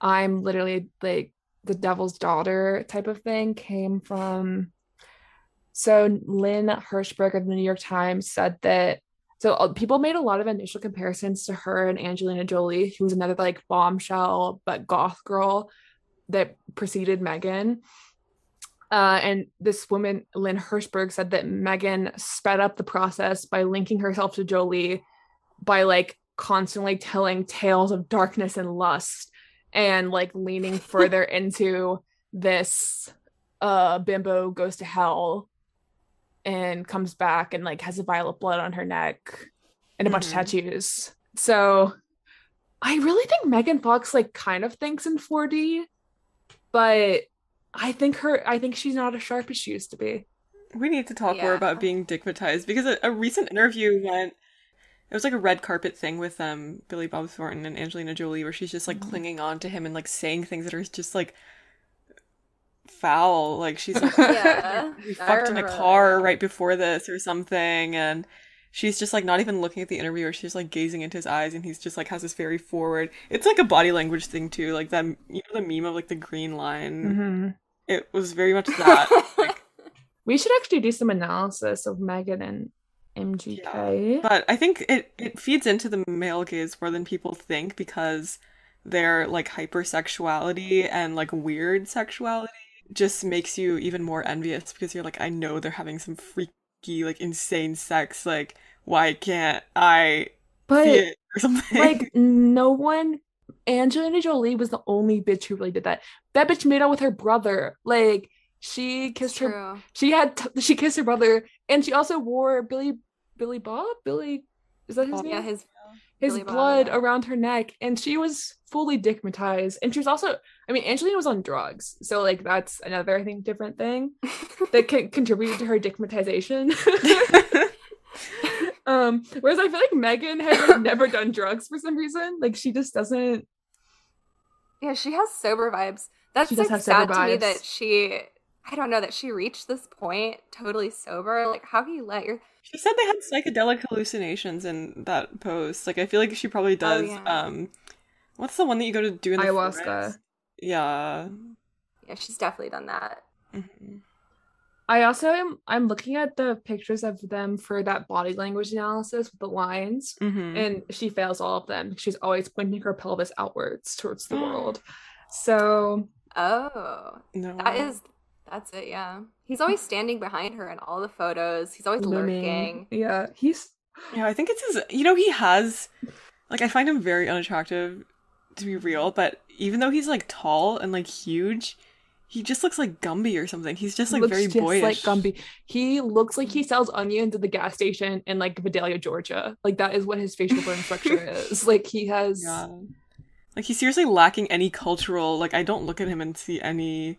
I'm literally like the devil's daughter type of thing, came from. So Lynn Hirschberg of the New York Times said that. So uh, people made a lot of initial comparisons to her and Angelina Jolie, who was another like bombshell but goth girl that preceded Megan. Uh, and this woman, Lynn Hirschberg, said that Megan sped up the process by linking herself to Jolie by like constantly telling tales of darkness and lust and like leaning further into this uh bimbo goes to hell and comes back and like has a violet blood on her neck and a bunch Mhm. of tattoos. So I really think Megan Fox like kind of thinks in 4D, but I think her I think she's not as sharp as she used to be. We need to talk more about being dickmatized because a, a recent interview went. It was like a red carpet thing with um Billy Bob Thornton and Angelina Jolie, where she's just like Mhm. clinging on to him and like saying things that are just like foul. Like she's like, Yeah. we fucked in a car right before this or something, and she's just like not even looking at the interviewer. She's like gazing into his eyes, and he's just like has this very forward. It's like a body language thing too, like that you know the meme of like the green line. Mhm. It was very much that. like, We should actually do some analysis of Megan and MGK. But I think it, it feeds into the male gaze more than people think because their like hypersexuality and like weird sexuality just makes you even more envious because you're like, I know they're having some freaky, like insane sex. Like, why can't I but see it or something? like no one Angelina Jolie was the only bitch who really did that. That bitch made out with her brother. Like she kissed her she had t- she kissed her brother and she also wore Billy Billy Bob? Billy is that his Bob. name? Yeah, his his Billy Bob, blood yeah. around her neck and she was fully dickmatized and she was also I mean Angelina was on drugs. So like that's another I think different thing that can contributed to her dickmatization. um whereas I feel like Megan has like, never done drugs for some reason. Like she just doesn't Yeah, she has sober vibes. That's like sad to me that she I don't know that she reached this point totally sober. Like how can you let your she said they had psychedelic hallucinations in that post. Like, I feel like she probably does. yeah. Um, what's the one that you go to do in the Ayahuasca. forest? Yeah. Yeah, she's definitely done that. Mhm. I also am I'm looking at the pictures of them for that body language analysis with the lines, Mhm. and she fails all of them. She's always pointing her pelvis outwards towards the world. So Oh. no. That is that's it, yeah. He's always standing behind her in all the photos. He's always looming. lurking. Yeah, he's Yeah, I think it's his. You know, he has. Like, I find him very unattractive, to be real. But even though he's like tall and like huge, he just looks like Gumby or something. He's just like looks very just boyish. like Gumby. He looks like he sells onions at the gas station in like Vidalia, Georgia. Like that is what his facial bone structure is. Like he has Yeah. Like he's seriously lacking any cultural. Like I don't look at him and see any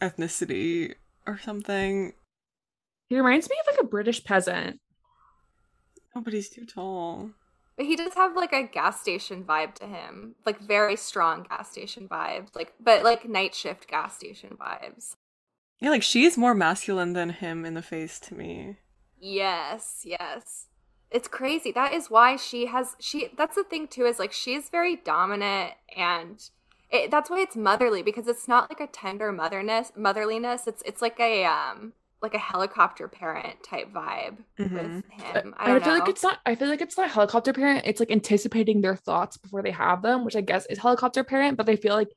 ethnicity or something. he reminds me of like a British peasant. Oh, but he's too tall. But he does have like a gas station vibe to him. Like very strong gas station vibes. Like but like night shift gas station vibes. Yeah, like she's more masculine than him in the face to me. Yes, yes. It's crazy. That is why she has she that's the thing too is like she's very dominant and it, that's why it's motherly because it's not like a tender motherness motherliness. It's it's like a um like a helicopter parent type vibe Mhm. with him. I I, feel know. like it's not. I feel like it's not helicopter parent. It's like anticipating their thoughts before they have them, which I guess is helicopter parent. But I feel like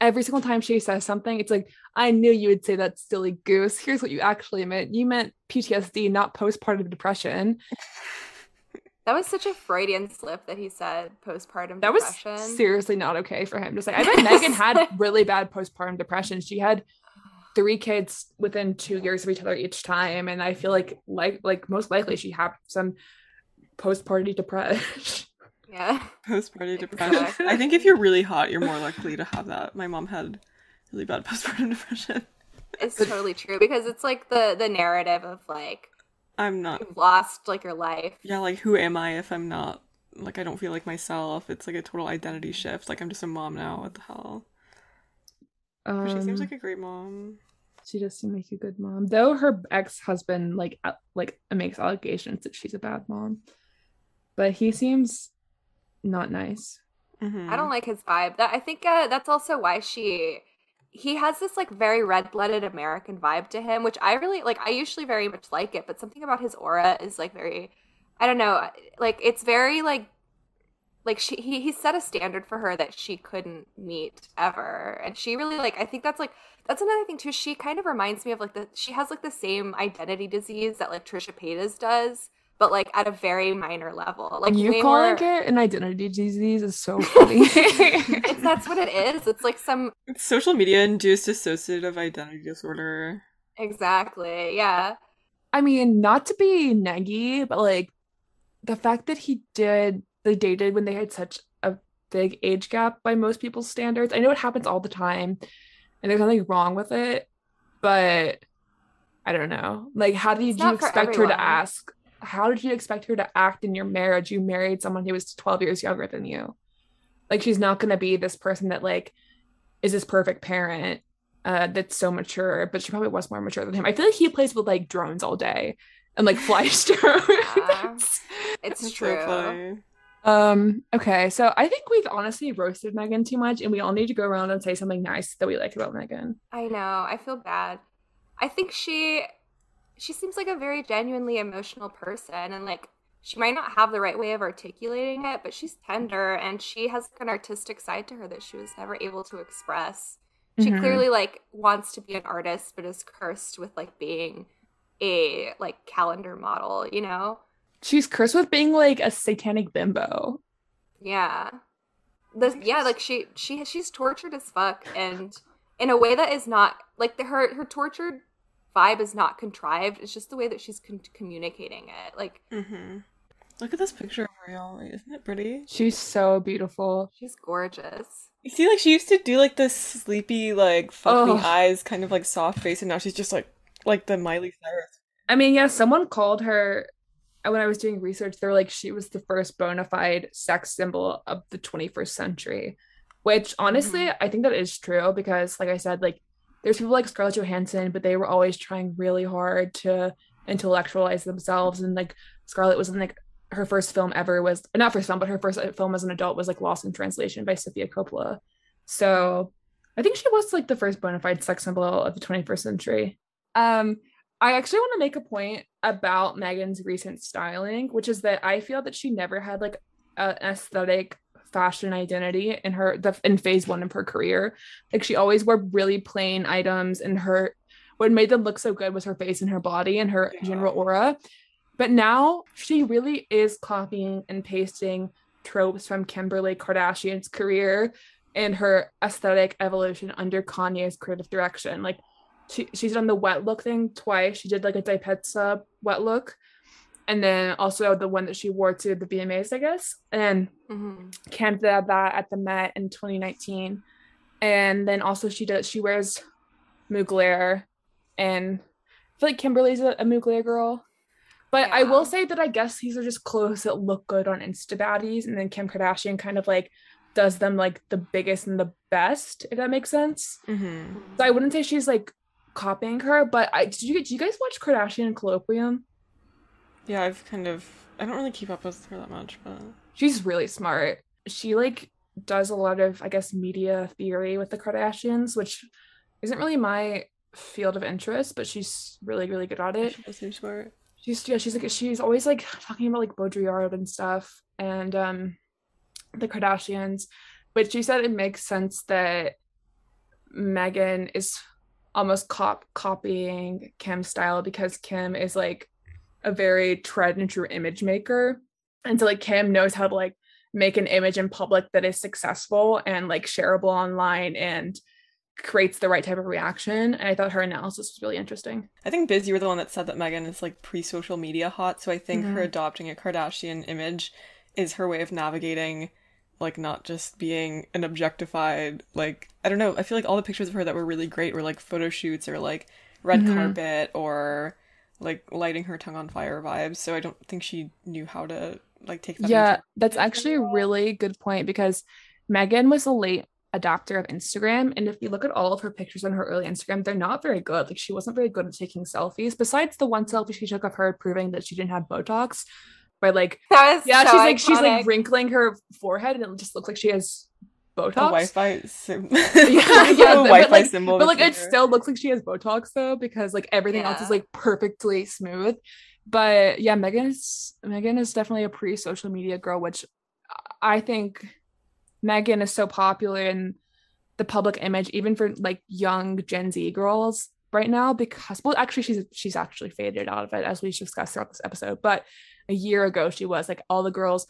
every single time she says something, it's like I knew you would say that silly goose. Here's what you actually meant. You meant PTSD, not postpartum depression. that was such a Freudian slip that he said postpartum That was depression. seriously not okay for him to say. I bet Megan had really bad postpartum depression. She had three kids within two years of each other each time, and I feel like like like most likely she had some postpartum depression. yeah. Postpartum depression. Exactly. I think if you're really hot, you're more likely to have that. My mom had really bad postpartum depression. It's totally true because it's like the the narrative of like I'm not. you've lost like your life. Yeah, like who am I if I'm not? Like I don't feel like myself. It's like a total identity shift. Like I'm just a mom now. What the hell? But she seems Um, like a great mom. she does seem like a good mom though her ex-husband like uh, like makes allegations that she's a bad mom but he seems not nice Mhm. I don't like his vibe. That I think uh, that's also why she he has this like very red-blooded American vibe to him, which I really like. I usually very much like it, but something about his aura is like very I don't know, like it's very like like she he, he set a standard for her that she couldn't meet ever and she really like i think that's like that's another thing too she kind of reminds me of like the she has like the same identity disease that like trisha paytas does but like at a very minor level like you calling more... it an identity disease is so funny it's, that's what it is it's like some it's social media induced dissociative identity disorder exactly yeah i mean not to be neggy but like the fact that he did they dated when they had such a big age gap by most people's standards. I know it happens all the time and there's nothing wrong with it, but I don't know. Like, how did it's you expect her to ask? How did you expect her to act in your marriage? You married someone who was 12 years younger than you. Like, she's not going to be this person that, like, is this perfect parent uh, that's so mature, but she probably was more mature than him. I feel like he plays with like drones all day and like flies drones. Yeah, it's true. So um, okay, so I think we've honestly roasted Megan too much, and we all need to go around and say something nice that we like about Megan. I know. I feel bad. I think she she seems like a very genuinely emotional person and like she might not have the right way of articulating it, but she's tender and she has an artistic side to her that she was never able to express. She mm-hmm. clearly like wants to be an artist but is cursed with like being a like calendar model, you know? She's cursed with being like a satanic bimbo. Yeah. The, yeah, like she she she's tortured as fuck and in a way that is not like the, her her tortured vibe is not contrived. It's just the way that she's con- communicating it. Like mm-hmm. Look at this picture of her, y'all. Isn't it pretty? She's so beautiful. She's gorgeous. You see, like she used to do like this sleepy, like fuck me eyes, kind of like soft face, and now she's just like like the Miley Cyrus. I mean, yeah, someone called her when I was doing research, they're like she was the first bona fide sex symbol of the 21st century, which honestly mm-hmm. I think that is true because, like I said, like there's people like Scarlett Johansson, but they were always trying really hard to intellectualize themselves, and like Scarlett was in like her first film ever was not first film, but her first film as an adult was like Lost in Translation by Sofia Coppola. So I think she was like the first bona fide sex symbol of the 21st century. Um, I actually want to make a point about Megan's recent styling, which is that I feel that she never had like an aesthetic fashion identity in her the in phase one of her career. Like she always wore really plain items and her what made them look so good was her face and her body and her yeah. general aura. But now she really is copying and pasting tropes from Kimberly Kardashian's career and her aesthetic evolution under Kanye's creative direction. Like she she's done the wet look thing twice. She did like a Di Petsa wet look, and then also the one that she wore to the VMAs, I guess. And mm-hmm. Did that at the Met in 2019, and then also she does she wears Mugler, and I feel like Kimberly's a, a Mugler girl. But yeah. I will say that I guess these are just clothes that look good on Insta baddies, and then Kim Kardashian kind of like does them like the biggest and the best, if that makes sense. Mm-hmm. So I wouldn't say she's like copying her, but I did you did you guys watch Kardashian Kolloquium? Yeah, I've kind of I don't really keep up with her that much, but she's really smart. She like does a lot of I guess media theory with the Kardashians, which isn't really my field of interest, but she's really really good at it. She's smart. She's yeah, she's like she's always like talking about like Baudrillard and stuff and um the Kardashians, but she said it makes sense that Megan is almost cop copying Kim's style because Kim is like a very tried and true image maker. And so like Kim knows how to like make an image in public that is successful and like shareable online and creates the right type of reaction. And I thought her analysis was really interesting. I think Biz, you were the one that said that Megan is like pre social media hot. So I think mm-hmm. her adopting a Kardashian image is her way of navigating like not just being an objectified like I don't know. I feel like all the pictures of her that were really great were like photo shoots or like red mm-hmm. carpet or like lighting her tongue on fire vibes. So I don't think she knew how to like take that. Yeah, that's actually a really good point because Megan was a late adopter of Instagram. And if you look at all of her pictures on her early Instagram, they're not very good. Like she wasn't very good at taking selfies, besides the one selfie she took of her proving that she didn't have Botox by like yeah, so she's iconic. like she's like wrinkling her forehead and it just looks like she has Botox. Wi-Fi sim- yeah, yeah, Wi-Fi like, symbol. But like it still looks like she has Botox though, because like everything yeah. else is like perfectly smooth. But yeah, Megan is Megan is definitely a pre-social media girl, which I think Megan is so popular in the public image, even for like young Gen Z girls right now, because well, actually she's she's actually faded out of it as we discussed throughout this episode. But a year ago, she was like all the girls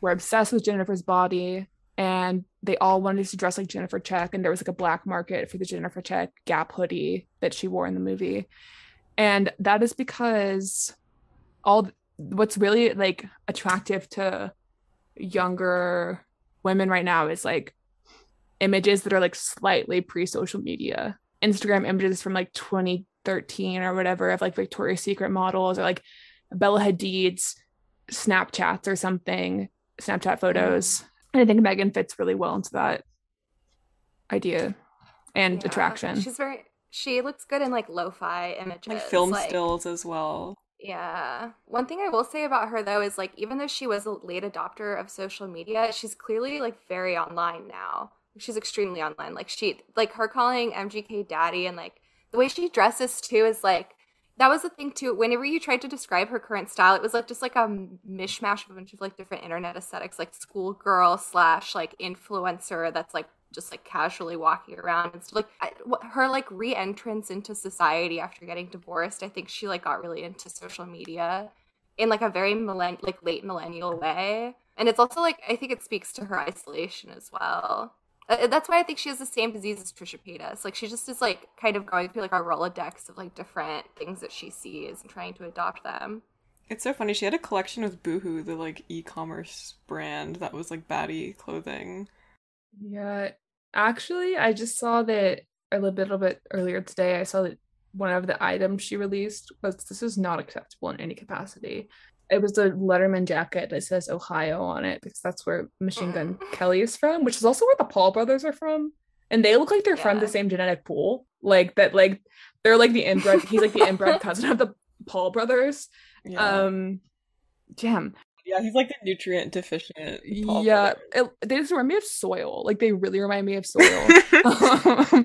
were obsessed with Jennifer's body and they all wanted to dress like Jennifer Check. And there was like a black market for the Jennifer Check Gap hoodie that she wore in the movie. And that is because all what's really like attractive to younger women right now is like images that are like slightly pre social media. Instagram images from like 2013 or whatever of like Victoria's Secret models or like Bella Hadid's Snapchats or something, Snapchat photos. And I think Megan fits really well into that idea and Yeah, attraction. She's very. She looks good in like lo-fi images, Like film like- stills as well. Yeah. One thing I will say about her though is like even though she was a late adopter of social media, she's clearly like very online now. She's extremely online. Like she like her calling MGK daddy and like the way she dresses too is like that was the thing too. Whenever you tried to describe her current style, it was like just like a mishmash of a bunch of like different internet aesthetics, like schoolgirl slash like influencer that's like just like casually walking around and stuff. Like I, her like re-entrance into society after getting divorced, I think she like got really into social media in like a very millenn like late millennial way. And it's also like I think it speaks to her isolation as well. Uh, That's why I think she has the same disease as Trisha Paytas. Like she just is like kind of going through like a rolodex of like different things that she sees and trying to adopt them. It's so funny. She had a collection with Boohoo, the like e-commerce brand that was like baddie clothing. Yeah, actually, I just saw that a little bit, little bit earlier today. I saw that one of the items she released was this is not acceptable in any capacity. It was a Letterman jacket that says Ohio on it because that's where Machine Gun Mm. Kelly is from, which is also where the Paul brothers are from. And they look like they're from the same genetic pool. Like that, like they're like the inbred, he's like the inbred cousin of the Paul brothers. Yeah, Um damn. yeah, he's like the nutrient deficient. Paul yeah, it, they just remind me of soil. Like they really remind me of soil. oh,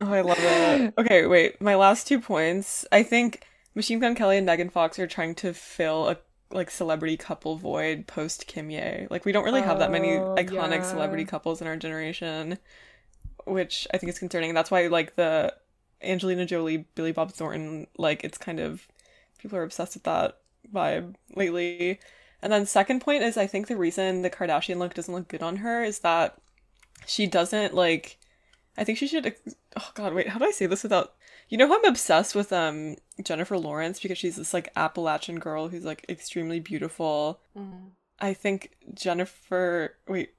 I love it. Okay, wait. My last two points. I think Machine Gun Kelly and Megan Fox are trying to fill a like celebrity couple void post Kimye. Like we don't really have that many Oh, iconic yeah. celebrity couples in our generation, which I think is concerning. That's why like the Angelina Jolie, Billy Bob Thornton, like it's kind of people are obsessed with that vibe lately. And then second point is I think the reason the Kardashian look doesn't look good on her is that she doesn't like I think she should oh god, wait, how do I say this without you know how I'm obsessed with um Jennifer Lawrence because she's this like Appalachian girl who's like extremely beautiful. I think Jennifer wait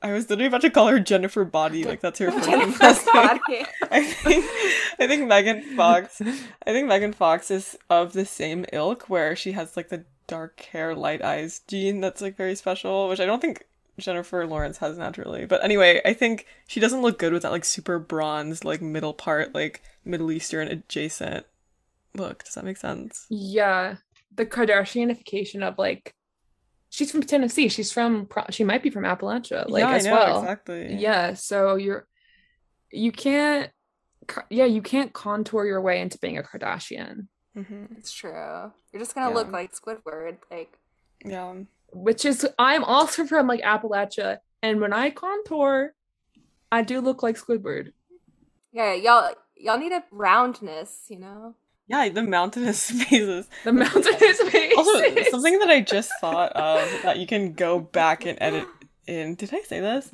I was literally about to call her Jennifer Body, like that's her first last name. body. I think I think Megan Fox I think Megan Fox is of the same ilk where she has like the dark hair, light eyes gene that's like very special, which I don't think Jennifer Lawrence has naturally. But anyway, I think she doesn't look good with that like super bronze, like middle part, like Middle Eastern adjacent look. Does that make sense? Yeah, the Kardashianification of like, she's from Tennessee. She's from, she might be from Appalachia, like yeah, as I know, well. exactly. Yeah, so you're, you can't, yeah, you can't contour your way into being a Kardashian, hmm It's true. You're just gonna Yeah. look like Squidward. Like Yeah. Which is, I'm also from like Appalachia, and when I contour, I do look like Squidward. yeah, y'all y'all need a roundness, you know? Yeah, the mountainous phases. The mountainous face. Also, something that I just thought of that you can go back and edit in. Did I say this?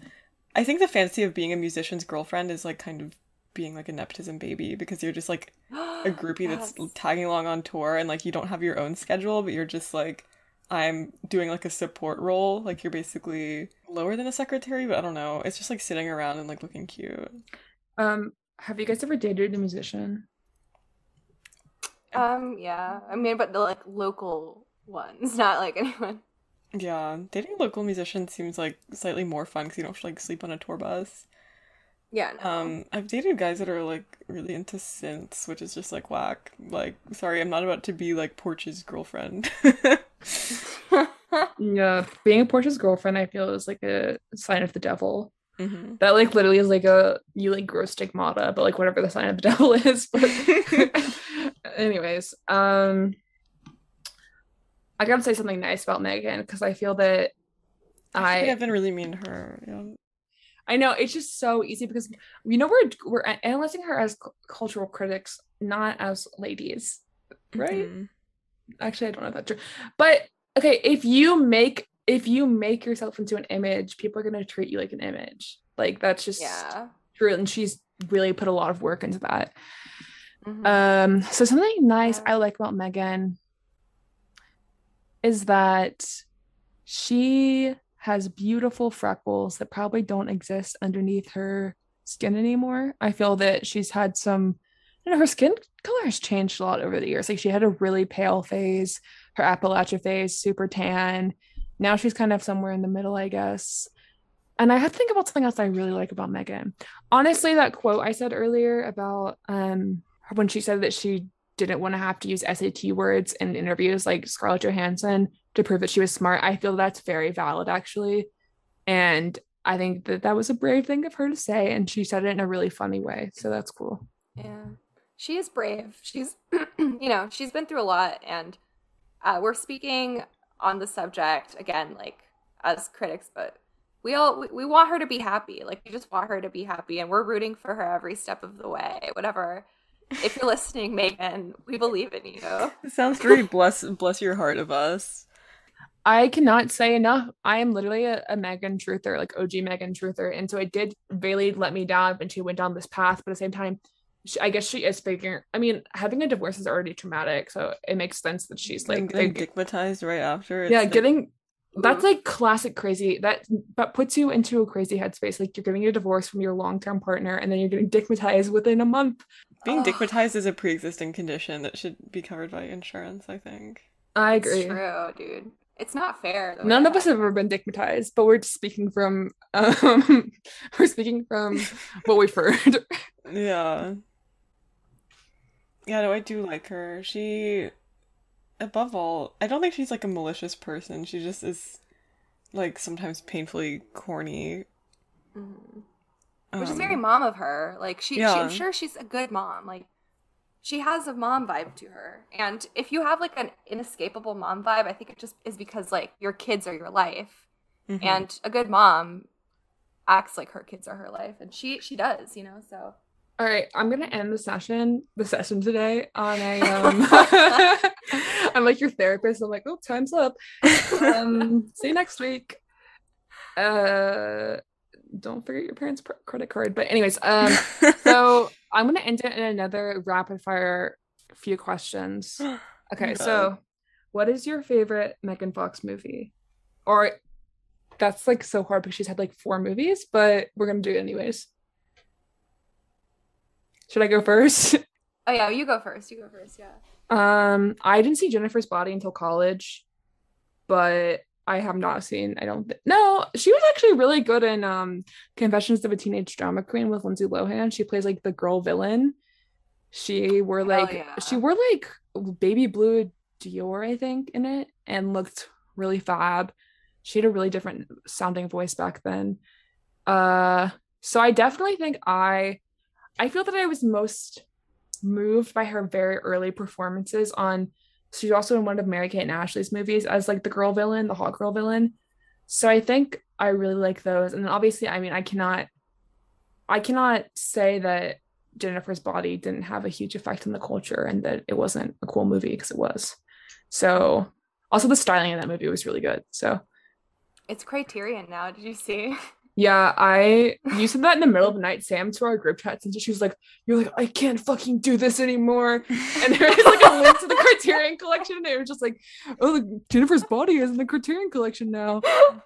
I think the fantasy of being a musician's girlfriend is like kind of being like a nepotism baby because you're just like a groupie that's tagging along on tour and like you don't have your own schedule, but you're just like I'm doing like a support role. Like you're basically lower than a secretary, but I don't know. It's just like sitting around and like looking cute. Um, have you guys ever dated a musician? Um, yeah. I mean, but the like local ones, not like anyone. Yeah, dating local musicians seems like slightly more fun because you don't to like sleep on a tour bus. Yeah, no. Um, I've dated guys that are like really into synths, which is just like whack. Like, sorry, I'm not about to be like Porch's girlfriend. Yeah, being a Portia's girlfriend, I feel is like a sign of the devil. hmm That like literally is like a you like grow stigmata, but like whatever the sign of the devil is. But anyways, um I gotta say something nice about Megan because I feel that I, I have been really mean to her. I know it's just so easy because you know we're we're analyzing her as cu- cultural critics, not as ladies, right? Mhm. Actually, I don't know if that's true, but okay, if you make if you make yourself into an image, people are gonna treat you like an image. Like that's just Yeah. true, and she's really put a lot of work into that. Mhm. Um, so something nice Yeah. I like about Megan is that she has beautiful freckles that probably don't exist underneath her skin anymore. I feel that she's had some, know, her skin color has changed a lot over the years. Like she had a really pale phase, her Appalachia phase, super tan. Now she's kind of somewhere in the middle, I guess. And I had to think about something else I really like about Megan. Honestly, that quote I said earlier about um when she said that she didn't want to have to use SAT words in interviews like Scarlett Johansson to prove that she was smart. I feel that's very valid actually. And I think that that was a brave thing of her to say and she said it in a really funny way. So that's cool. Yeah. She is brave. She's, you know, she's been through a lot. And uh, we're speaking on the subject again, like as critics, but we all, we, we want her to be happy. Like, we just want her to be happy. And we're rooting for her every step of the way. Whatever. If you're listening, Megan, we believe in you. It sounds very bless bless your heart of us. I cannot say enough. I am literally a, a Megan truther, like OG Megan truther. And so it did really let me down when she went down this path. But at the same time, she, I guess she is figuring. I mean, having a divorce is already traumatic. So it makes sense that she's Like like, getting stigmatized right after. yeah, like- getting that's like classic crazy that but puts you into a crazy headspace like you're getting a divorce from your long-term partner and then you're getting dickmatized within a month being Ugh. stigmatized is a pre-existing condition that should be covered by insurance. I think. i It's agree true, dude. It's not fair. none of us have ever been dickmatized but we're just speaking from um we're speaking from what we've heard Yeah. Yeah, no, I do like her. She, above all, I don't think she's like a malicious person. She just is, like, sometimes painfully corny. Mhm. which is very Um, mom of her. Like she, she. I'm sure she's a good mom. Like she has a mom vibe to her. And if you have like an inescapable mom vibe, I think it just is because like your kids are your life, mhm. and a good mom acts like her kids are her life, and she she does, you know. So all right i'm gonna end the session the session today on a um i'm like your therapist i'm like oh time's up. Um see you next week. Uh don't forget your parents credit card but anyways um so i'm gonna end it in another rapid fire few questions. Okay Okay. so what is your favorite megan fox movie? Or that's like so hard because she's had like four movies but we're gonna do it anyways should i go first oh yeah, you go first. You go first. Yeah. um i didn't see jennifer's body until college but i have not seen i don't thi- no she was actually really good in um confessions of a teenage drama queen with lindsay lohan she plays like the girl villain she wore like yeah. she wore like baby blue dior i think in it and looked really fab she had a really different sounding voice back then uh so i definitely think i i feel that i was most moved by her very early performances on she's also in one of Mary Kate and Ashley's movies as like the girl villain, the hot girl villain. So I think I really like those. And obviously, I mean, I cannot I cannot say that Jennifer's body didn't have a huge effect on the culture and that it wasn't a cool movie because it was. So also the styling in that movie was really good. So It's Criterion now. Did you see? yeah, I you said that in the middle of the night, Sam to our group chat, and she was like, You're like, I can't fucking do this anymore. And there was like a link to the Criterion collection, and it was just like, Oh, like, Jennifer's body is in the Criterion collection now.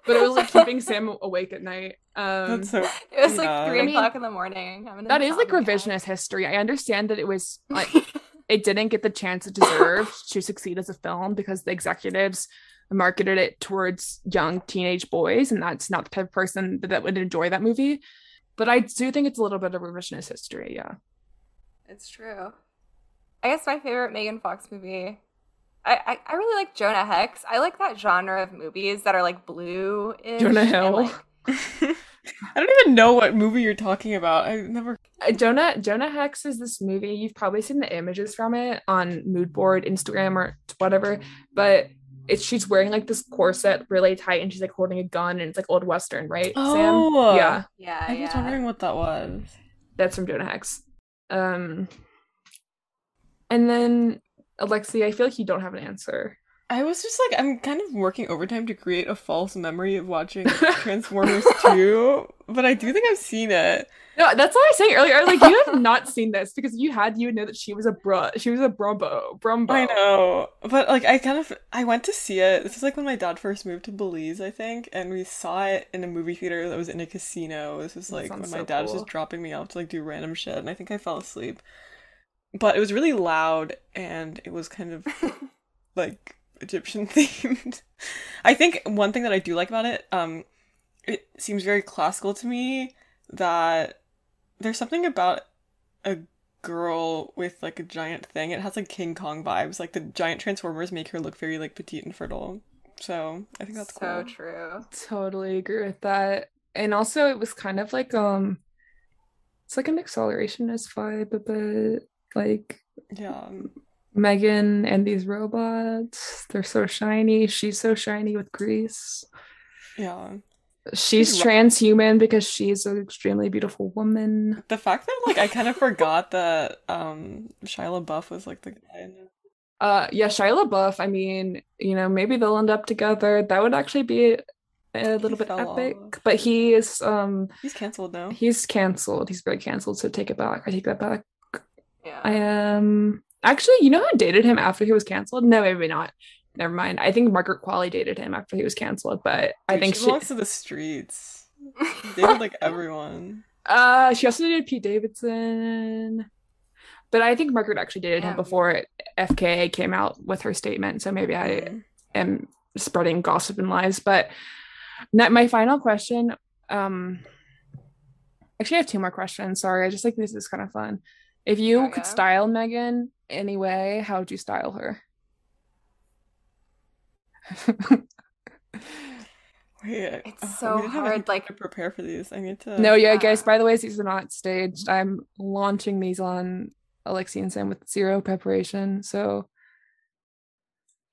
But it was like keeping Sam awake at night. Um That's so. It was Yeah. like three I mean, o'clock in the morning. that is like insomnia. revisionist history. I understand that it was like it didn't get the chance it deserved to succeed as a film because the executives marketed it towards young teenage boys, and that's not the type of person that, that would enjoy that movie. But I do think it's a little bit of revisionist history, yeah. It's true. I guess my favorite Megan Fox movie. I, I, I really like Jonah Hex. I like that genre of movies that are like blue. Jonah Hill. I don't even know what movie you're talking about. I never. Uh, Jonah Jonah Hex is this movie. You've probably seen the images from it on mood board, Instagram, or whatever. But it's she's wearing like this corset really tight and she's like holding a gun and it's like old western, right? Oh. Sam? Yeah, Yeah, I was yeah. wondering what that was. that's from Jonah Hex. Um, and then Alexi, I feel like you don't have an answer. I was just like, I'm kind of working overtime to create a false memory of watching Transformers 2, but I do think I've seen it. No, that's what I was saying earlier. I was like, you have not seen this because if you had you would know that she was a bro. She was a brumbo. Brumbo. I know, but like, I kind of, I went to see it. This is like when my dad first moved to Belize, I think, and we saw it in a movie theater that was in a casino. This was like when sounds my so dad was just dropping me off to like do random shit, and I think I fell asleep. But it was really loud, and it was kind of like Egyptian themed. I think one thing that I do like about it, um, it seems very classical to me that there's something about a girl with like a giant thing. It has like King Kong vibes. Like the giant transformers make her look very like petite and fertile. So I think that's so cool. true. Totally agree with that. And also, it was kind of like um, it's like an accelerationist vibe a bit. Like Yeah. Megan and these robots, they're so shiny. She's so shiny with grease. Yeah. She's She's transhuman because she's an extremely beautiful woman. The fact that like I kind of forgot that um Shia LaBeouf was like the guy. Uh, yeah, Shia LaBeouf. I mean, you know, maybe they'll end up together. That would actually be a little bit epic. off. But he is um He's canceled now. he's canceled. He's very canceled. So take it back. I take that back. Yeah. I am actually, you know who dated him after he was canceled? No, maybe not. Never mind. I think Margaret Qualley dated him after he was canceled, but I think she she, belongs to the streets. He dated like everyone. uh she also dated Pete Davidson. But I think Margaret actually dated him before FKA came out with her statement. So maybe I Mm. am spreading gossip and lies. But not my final question. Um actually I have two more questions. Sorry. I just think this is kind of fun. If you Okay. could style Megan anyway, how would you style her? Wait, It's oh, so we didn't have hard, like- to prepare for these. I need to. no, yeah, guys, Yeah. by the way, these are not staged. I'm launching these on Alexi and Sam with zero preparation. So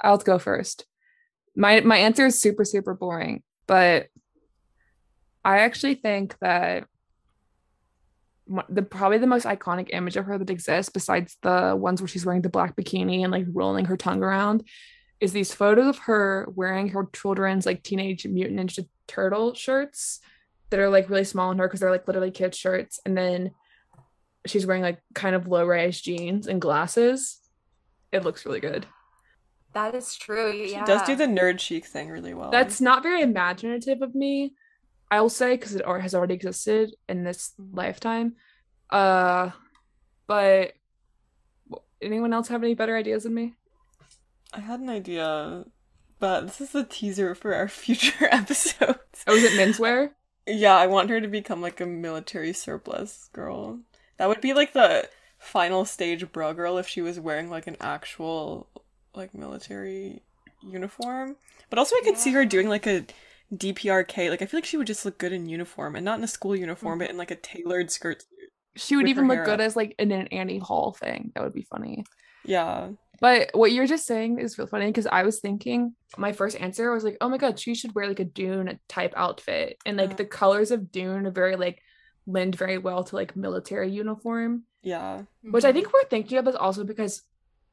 I'll go first. My my answer is super, super boring, but I actually think that mo- the probably the most iconic image of her that exists, besides the ones where she's wearing the black bikini and like rolling her tongue around, is these photos of her wearing her children's like teenage mutant ninja turtle shirts that are like really small on her because they're like literally kids shirts, and then she's wearing like kind of low rise jeans and glasses. It looks really good. that is true. She does do the nerd chic thing really well. That's not very imaginative of me. I'll say because it has already existed in this lifetime. Uh, but anyone else have any better ideas than me? I had an idea, but this is a teaser for our future episodes. Oh, is it menswear? Yeah, I want her to become like a military surplus girl. That would be like the final stage bro girl if she was wearing like an actual like military uniform. But also I could see her doing like a DPRK. Like I feel like she would just look good in uniform and not in a school uniform, but mm-hmm. in like a tailored skirt. suit. She would even look good up. as like in an Annie Hall thing. That would be funny. Yeah. But what you're just saying is real funny because I was thinking my first answer was like, oh my god, she should wear like a Dune type outfit, and like the colors of Dune are very like lend very well to like military uniform. Yeah. which I think mm-hmm. we're thinking of is also because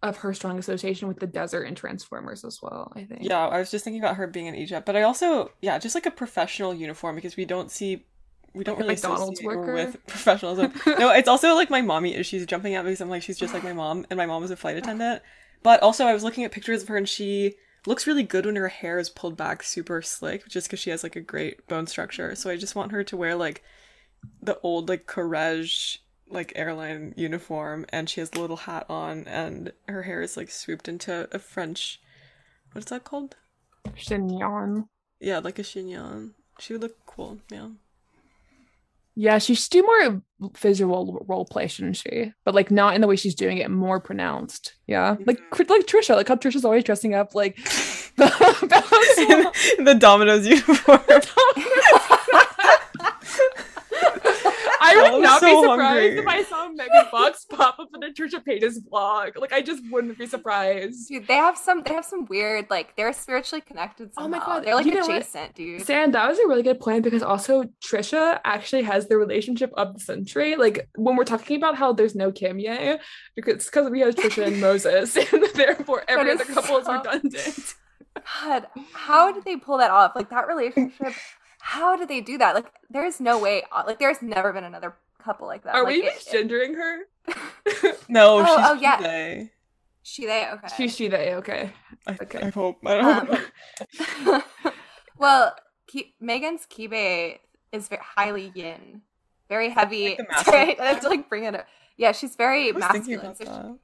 of her strong association with the desert and Transformers as well. I think. Yeah, I was just thinking about her being in Egypt, but I also yeah, just like a professional uniform because we don't see we don't Like really McDonald's worker? with professionalism. no, it's also like my mommy is she's jumping at me because I'm like she's just like my mom, and my mom was a flight attendant. But also, I was looking at pictures of her, and she looks really good when her hair is pulled back super slick, just because she has like a great bone structure. So I just want her to wear like the old like Courage like airline uniform, and she has a little hat on, and her hair is like swooped into a French. What's that called? Chignon. Yeah, like a chignon. She would look cool. Yeah. Yeah, she should do more visual role play, shouldn't she? But like not in the way she's doing it, more pronounced. Yeah, like Mhm. like Trisha, like how Trisha's always dressing up like the, the Domino's uniform. I That would was not be surprised hungry. if I saw Megan Fox pop up in a Trisha Paytas vlog. Like I just wouldn't be surprised. Dude, they have some. They have some weird. Like they're spiritually connected. Oh my God, they're like you adjacent, dude. Sam, that was a really good point because also Trisha actually has the relationship of the century. Like when we're talking about how there's no Kimye, because it's because we have Trisha and Moses, and therefore every other is couple is redundant. God, how did they pull that off? Like that relationship. How did they do that? Like there's no way. Like there's never been another couple like that. Are like, we it- misgendering her? No, Oh, she's oh, yeah. they. She they okay. She, she, they. Okay. I, Okay. I hope. I don't Um, well, Ki- Megan's Kibbe is very highly yin, very heavy. Like the I have to like bring it up. Yeah, she's very I was masculine. about so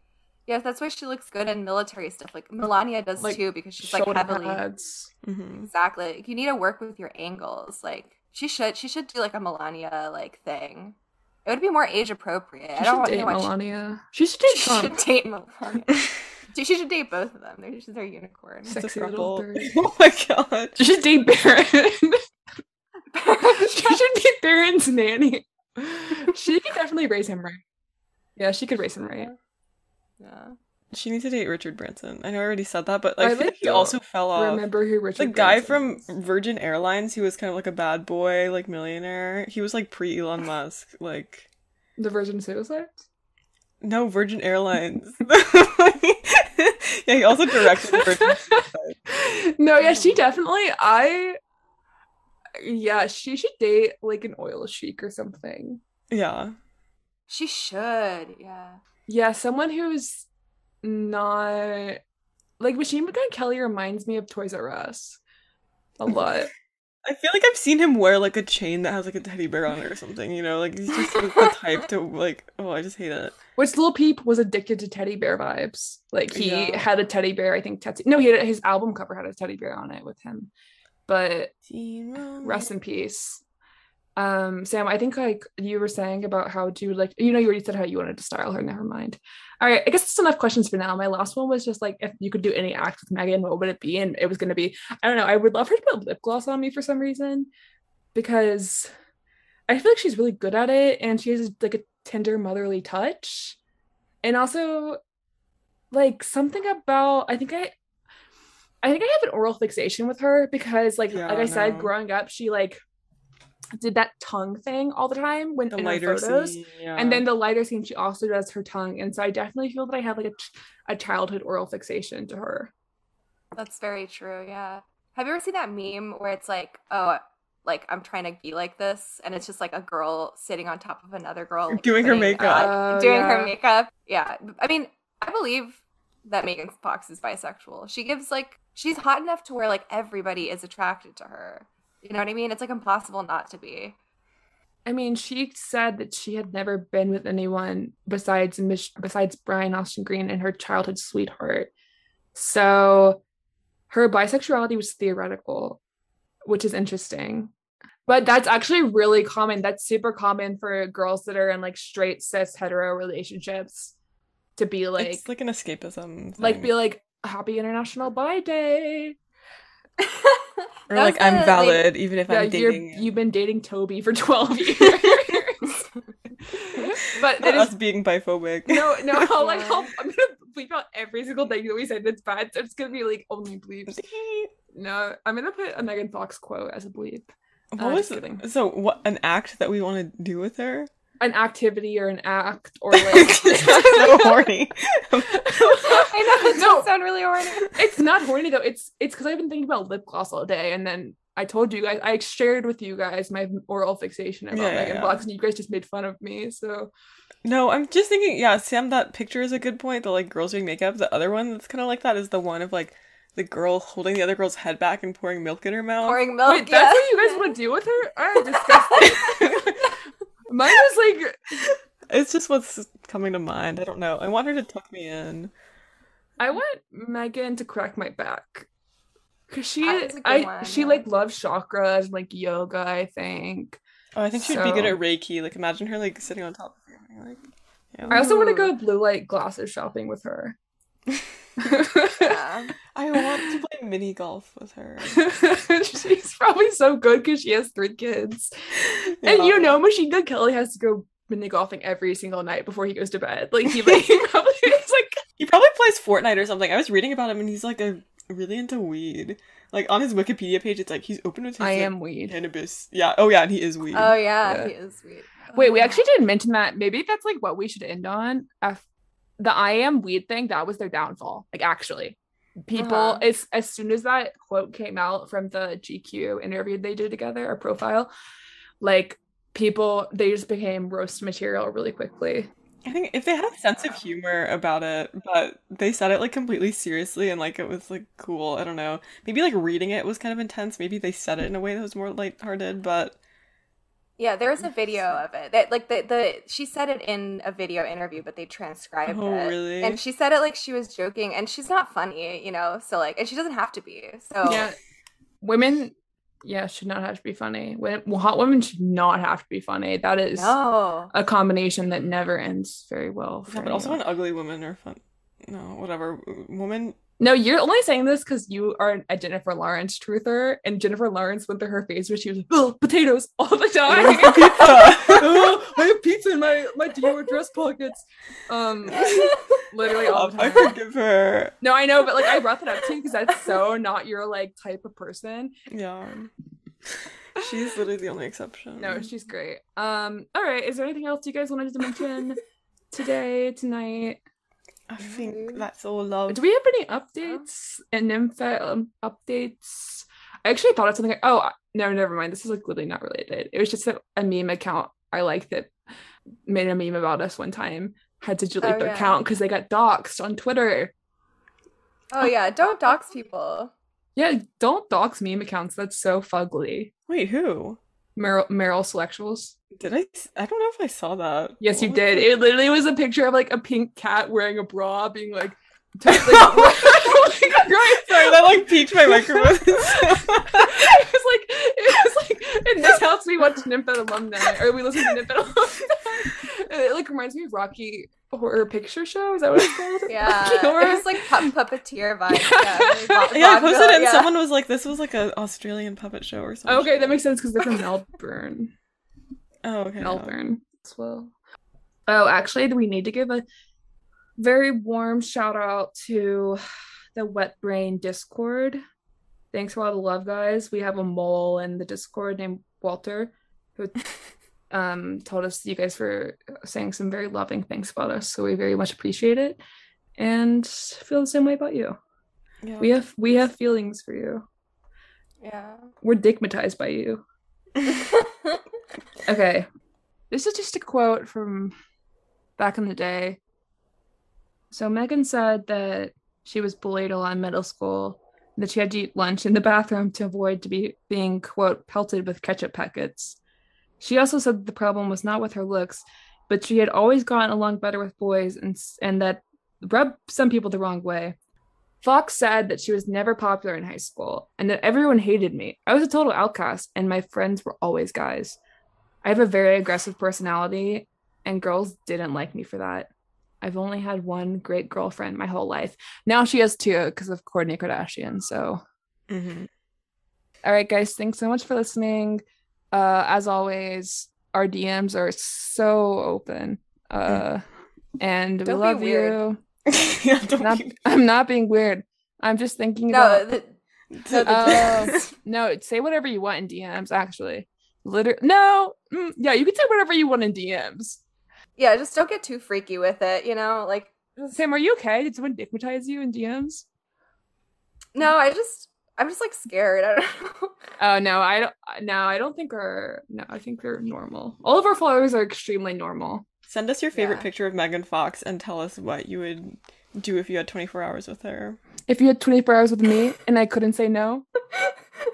she- that. yeah, that's why she looks good in military stuff. Like Melania does Like, too, because she's like Shoulder heavily pads. Mhm. exactly. Like, you need to work with your angles. Like she should, she should do like a Melania like thing. It would be more age appropriate. She I don't should want date to watch. Melania. She should date She should date Melania. Dude, she should date both of them. They're, she's their unicorn. It's a Sexy little bird. Oh my god. She should date Barron. she should date Barron's nanny. She could definitely raise him right. Yeah, she could raise him right. Yeah. She needs to date Richard Branson. I know I already said that, but like, I I feel like like he also fell off. Remember who Richard the guy Branson from is. Virgin Airlines, he was kind of like a bad boy, like millionaire. He was like pre Elon Musk, like the Virgin Suicides? no Virgin Airlines. yeah, he also directed the Virgin. Suicide. no, yeah, she definitely I yeah, she should date like an oil sheik or something. Yeah, She should. Yeah. Yeah, someone who's not like Machine Gun Kelly reminds me of Toys R Us a lot. I feel like I've seen him wear like a chain that has like a teddy bear on it or something. You know, like he's just like, the type to like. Oh, I just hate it. Which Lil Peep was addicted to teddy bear vibes. Like he Yeah. had a teddy bear, I think tattoo. No, he had his album cover had a teddy bear on it with him. But rest in peace. Um, Sam, I think like you were saying about how do you like you know you already said how you wanted to style her. Never mind. All right, I guess that's enough questions for now. My last one was just like if you could do any act with Megan, what would it be? And it was gonna be I don't know. I would love her to put lip gloss on me for some reason because I feel like she's really good at it and she has like a tender motherly touch. And also like something about I think I I think I have an oral fixation with her because like Yeah, like I said growing up she like did that tongue thing all the time when The in her photos. scene, yeah. And then the lighter scene, she also does her tongue, and so I definitely feel that I have like a, ch- a childhood oral fixation to her. That's very true. Yeah. Have you ever seen that meme where it's like, oh, like I'm trying to be like this, and it's just like a girl sitting on top of another girl, like, Doing her makeup. uh, doing yeah. her makeup. Yeah. I mean, I believe that Megan Fox is bisexual. She gives like she's hot enough to where like everybody is attracted to her. You know what I mean? It's like impossible not to be. I mean, she said that she had never been with anyone besides Mich- besides Brian Austin Green and her childhood sweetheart. So her bisexuality was theoretical, which is interesting. But that's actually really common. That's super common for girls that are in like straight cis hetero relationships to be like it's like an escapism. like be like happy international bi day. or That like was I'm the, like- valid even if Yeah, I'm dating. you've been dating Toby for 12 years. but it us being biphobic. no, no, I'll, like I'll, I'm gonna bleep out every single thing that we said that's bad. So it's gonna be like only bleeps. No, I'm gonna put a Megan Fox quote as a bleep. what Uh, was kidding. so what an act that we want to do with her? An activity or an act or like so horny. I know it No. does sound really horny. it's not horny though. It's it's because I've been thinking about lip gloss all day, and then I told you guys I shared with you guys my oral fixation about Yeah, yeah, Megan yeah. Fox, and you guys just made fun of me. So No, I'm just thinking. Yeah, Sam, that picture is a good point. The like girls doing makeup. The other one that's kind of like that is the one of like the girl holding the other girl's head back and pouring milk in her mouth. Pouring milk. wait, that's what you guys want to do with her? I'm disgusted. Mine was like It's just what's coming to mind. I don't know. I want her to tuck me in. I want Megan to crack my back. Cause she That is a good I one, she yeah. like loves chakras and like yoga, I think. Oh, I think she'd be good at Reiki. Like, imagine her like sitting on top of you. Like, yeah. I also want to go blue light glasses shopping with her. Yeah. I want to play mini golf with her. She's probably so good because she has three kids. And you know Machine Gun Kelly has to go mini golfing every single night before he goes to bed. Like he like he probably is like He probably plays Fortnite or something. I was reading about him and he's like a really into weed. Like on his Wikipedia page, it's like he's open with his I like, am weed. cannabis. Yeah. Oh yeah, and he is weed. Oh yeah, Yeah. he is weed. Wait, we Oh. actually didn't mention that. Maybe that's like what we should end on. The I am weed thing, that was their downfall. Like actually. People Uh-huh. as as soon as that quote came out from the GQ interview they did together, or profile, like people they just became roast material really quickly. I think if they had a sense of humor about it, but they said it like completely seriously and like it was like cool. I don't know. Maybe like reading it was kind of intense. Maybe they said it in a way that was more lighthearted, but Yeah, there was a video of it. That like the the she said it in a video interview, but they transcribed Oh, it. really? And she said it like she was joking, and she's not funny, you know. So like, and she doesn't have to be. So Yeah. Women yeah, should not have to be funny. When well, hot women should not have to be funny. That is no. a combination that never ends very well. For yeah, but also anyone. when ugly women are fun. No, whatever. Women. No, you're only saying this because you are a Jennifer Lawrence truther, and Jennifer Lawrence went through her phase where she was like, "Oh, potatoes all the time." Pizza. oh, I have pizza in my my Dior dress pockets. Um, literally all the time. I forgive her. No, I know, but like I brought that up to you because that's so not your like type of person. Yeah. She's literally the only exception. No, she's great. Um, all right. Is there anything else you guys wanted to mention today, tonight? I think that's all love. Do we have any updates and nympha um, updates? I actually thought of something. Like, oh no, never mind. This is like literally not related. It was just a, a meme account I like that made a meme about us one time. Had to delete Oh, their yeah. account because they got doxxed on Twitter. oh yeah, don't dox people. Yeah, don't dox meme accounts. That's so fugly. Wait, who? Meryl, Meryl Selectuals. Did I? s- I don't know if I saw that. Yes, you What was did. it? It literally was a picture of like a pink cat wearing a bra, being like, t- like, right. Sorry, that like piqued my microphone. it was like it was like in this house we watch Nymphet alumni or we listen to Nymphet alumni. it like reminds me of Rocky Horror Picture Show. Is that what it's called? Yeah, Rocky it was like pup puppeteer vibes. Yeah, really yeah, I posted it and yeah. someone was like, "This was like an Australian puppet show or something." okay, that makes sense because they're from Melbourne. Oh, okay. Melbourne as well. Oh, actually, we need to give a very warm shout out to the Wet Brain Discord. Thanks for all the love, guys. We have a mole in the Discord named Walter who um told us you guys were saying some very loving things about us, so we very much appreciate it and feel the same way about you. Yeah. We have we have feelings for you. Yeah. We're dickmatized by you. Okay. This is just a quote from back in the day. So Megan said that she was bullied a lot in middle school, that she had to eat lunch in the bathroom to avoid to be being quote pelted with ketchup packets. She also said that the problem was not with her looks, but she had always gotten along better with boys and and that rubbed some people the wrong way. Fox said that she was never popular in high school and that everyone hated me. I was a total outcast and my friends were always guys. I have a very aggressive personality, and girls didn't like me for that. I've only had one great girlfriend my whole life. Now she has two because of Kourtney Kardashian. So, Mhm. all right, guys, thanks so much for listening. Uh, as always, our DMs are so open. Uh, and we Don't be love you. yeah, don't Not, be- I'm not being weird. I'm just thinking No, about the, no, the. DMs. no, say whatever you want in DMs, actually. Literally, no, mm, yeah, you can say whatever you want in DMs. yeah, just don't get too freaky with it. You know, like Sam, are you okay? Did someone dickmatize you in DMs? no, I just I'm just like scared. I don't know. Oh no, I don't. No, I don't think are. No, I think they're normal. All of our followers are extremely normal. Send us your favorite Yeah. picture of Megan Fox and tell us what you would do if you had 24 hours with her. If you had 24 hours with me and I couldn't say no,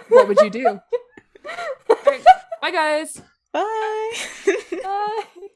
what would you do? Bye, guys. Bye. Bye.